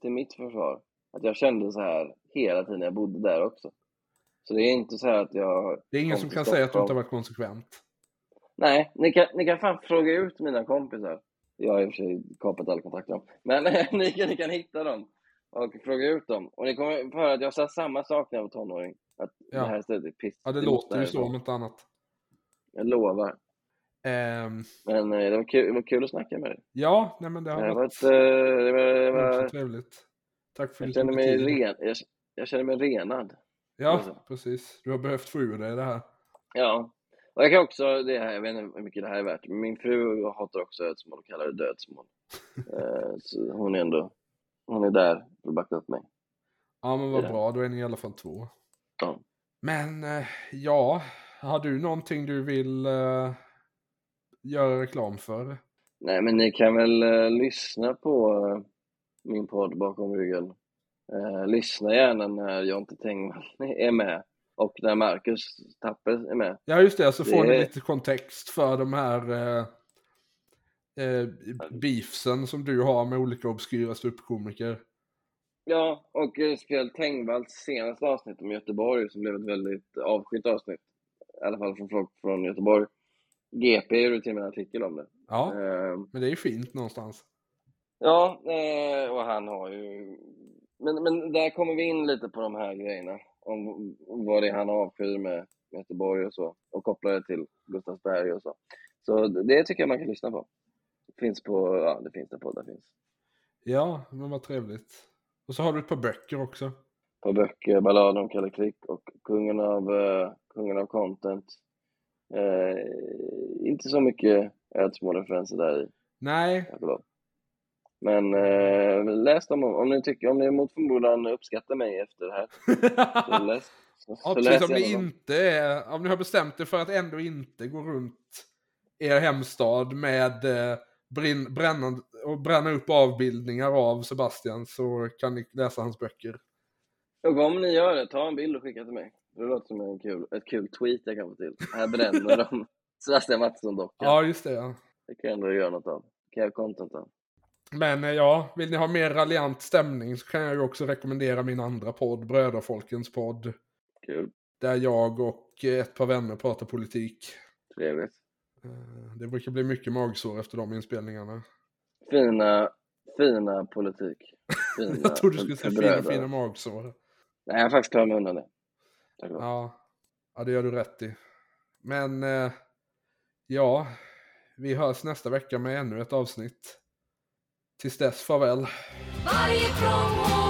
till mitt försvar, att jag kände så här hela tiden jag bodde där också. Så det är inte så här att jag... Det är ingen som kan säga att du inte har varit konsekvent. Nej, ni kan, ni kan fan fråga ut mina kompisar. Jag har i och för sig kapat all kontakt med dem. Men ni, kan, ni kan hitta dem och fråga ut dem. Och ni kommer få höra att jag sa samma sak när jag var tonåring. Att Ja. det här stället är piss. Ja, det Vi låter ju så om inte annat. Jag lovar. Ehm, Men eh, det var kul, det var kul att snacka med dig. ja, nej men det Det har har varit varit, eh, det var, det var, trevligt. Tack för jag känner mig ren. Jag, jag känner mig renad. Ja, precis. Du har behövt få ur dig det här. Ja. Och jag kan också, det här, jag vet inte hur mycket det här är värt, men min fru hatar också ödsmål och kallar det dödsmål. Eh, så hon är ändå, hon är där för att backa upp mig. Ja, men vad bra. Då är ni i alla fall två. Ja. Men eh, ja, har du någonting du vill eh, göra reklam för? Nej, men ni kan väl eh, lyssna på eh, min podd bakom ryggen. Lyssna gärna när Jonte Tengvall är med och när Marcus Tapper är med. Ja, just det. Så får Det- ni lite kontext för de här eh, eh, beefsen som du har med olika obskyra ståuppkomiker. Ja, och eh, speciellt Tengvalls senaste avsnitt om Göteborg som blev ett väldigt avskytt avsnitt. I alla fall från folk från Göteborg. GP gjorde till och med en artikel om det. Ja, Eh, men det är ju fint någonstans. Ja, eh, och han har ju Men, men där kommer vi in lite på de här grejerna. Om vad det är han avskyr med Göteborg och så. Och kopplar det till Gustavsberg och så. Så det tycker jag man kan lyssna på. Det finns på, ja det finns där poddar finns. Ja, men vad trevligt. Och så har du ett par böcker också. Par böcker, Balladen om Kalle Klick och Kungen av, uh, Kungen av Content. Uh, inte så mycket ödsmål-referenser där i. Nej. Men uh, läs dem om, om ni tycker, om ni mot förmodan uppskattar mig efter det här. så läs, så, ja, precis, om ni inte är, om ni har bestämt er för att ändå inte gå runt er hemstad med eh, brinn, bränna, och bränna upp avbildningar av Sebastian så kan ni läsa hans böcker. Och om ni gör det, ta en bild och skicka till mig. Det låter som en kul, ett kul tweet jag kan få till. Här bränner de Sebastian Mattsson-dockan. Ja, just det. Ja. Det kan jag ändå göra något av. Det kan jag content av. Men eh, ja, vill ni ha mer raljant stämning så kan jag ju också rekommendera min andra podd, Bröderfolkens podd. Kul. Där jag och ett par vänner pratar politik. Trevligt. Eh, det brukar bli mycket magsår efter de inspelningarna. Fina, fina politik. Fina, jag trodde du skulle säga fina, fina magsår. Nej, jag har faktiskt klarat mig undan det. Ja. ja, det gör du rätt i. Men, eh, ja, vi hörs nästa vecka med ännu ett avsnitt. Tills dess, farväl. Varje promo.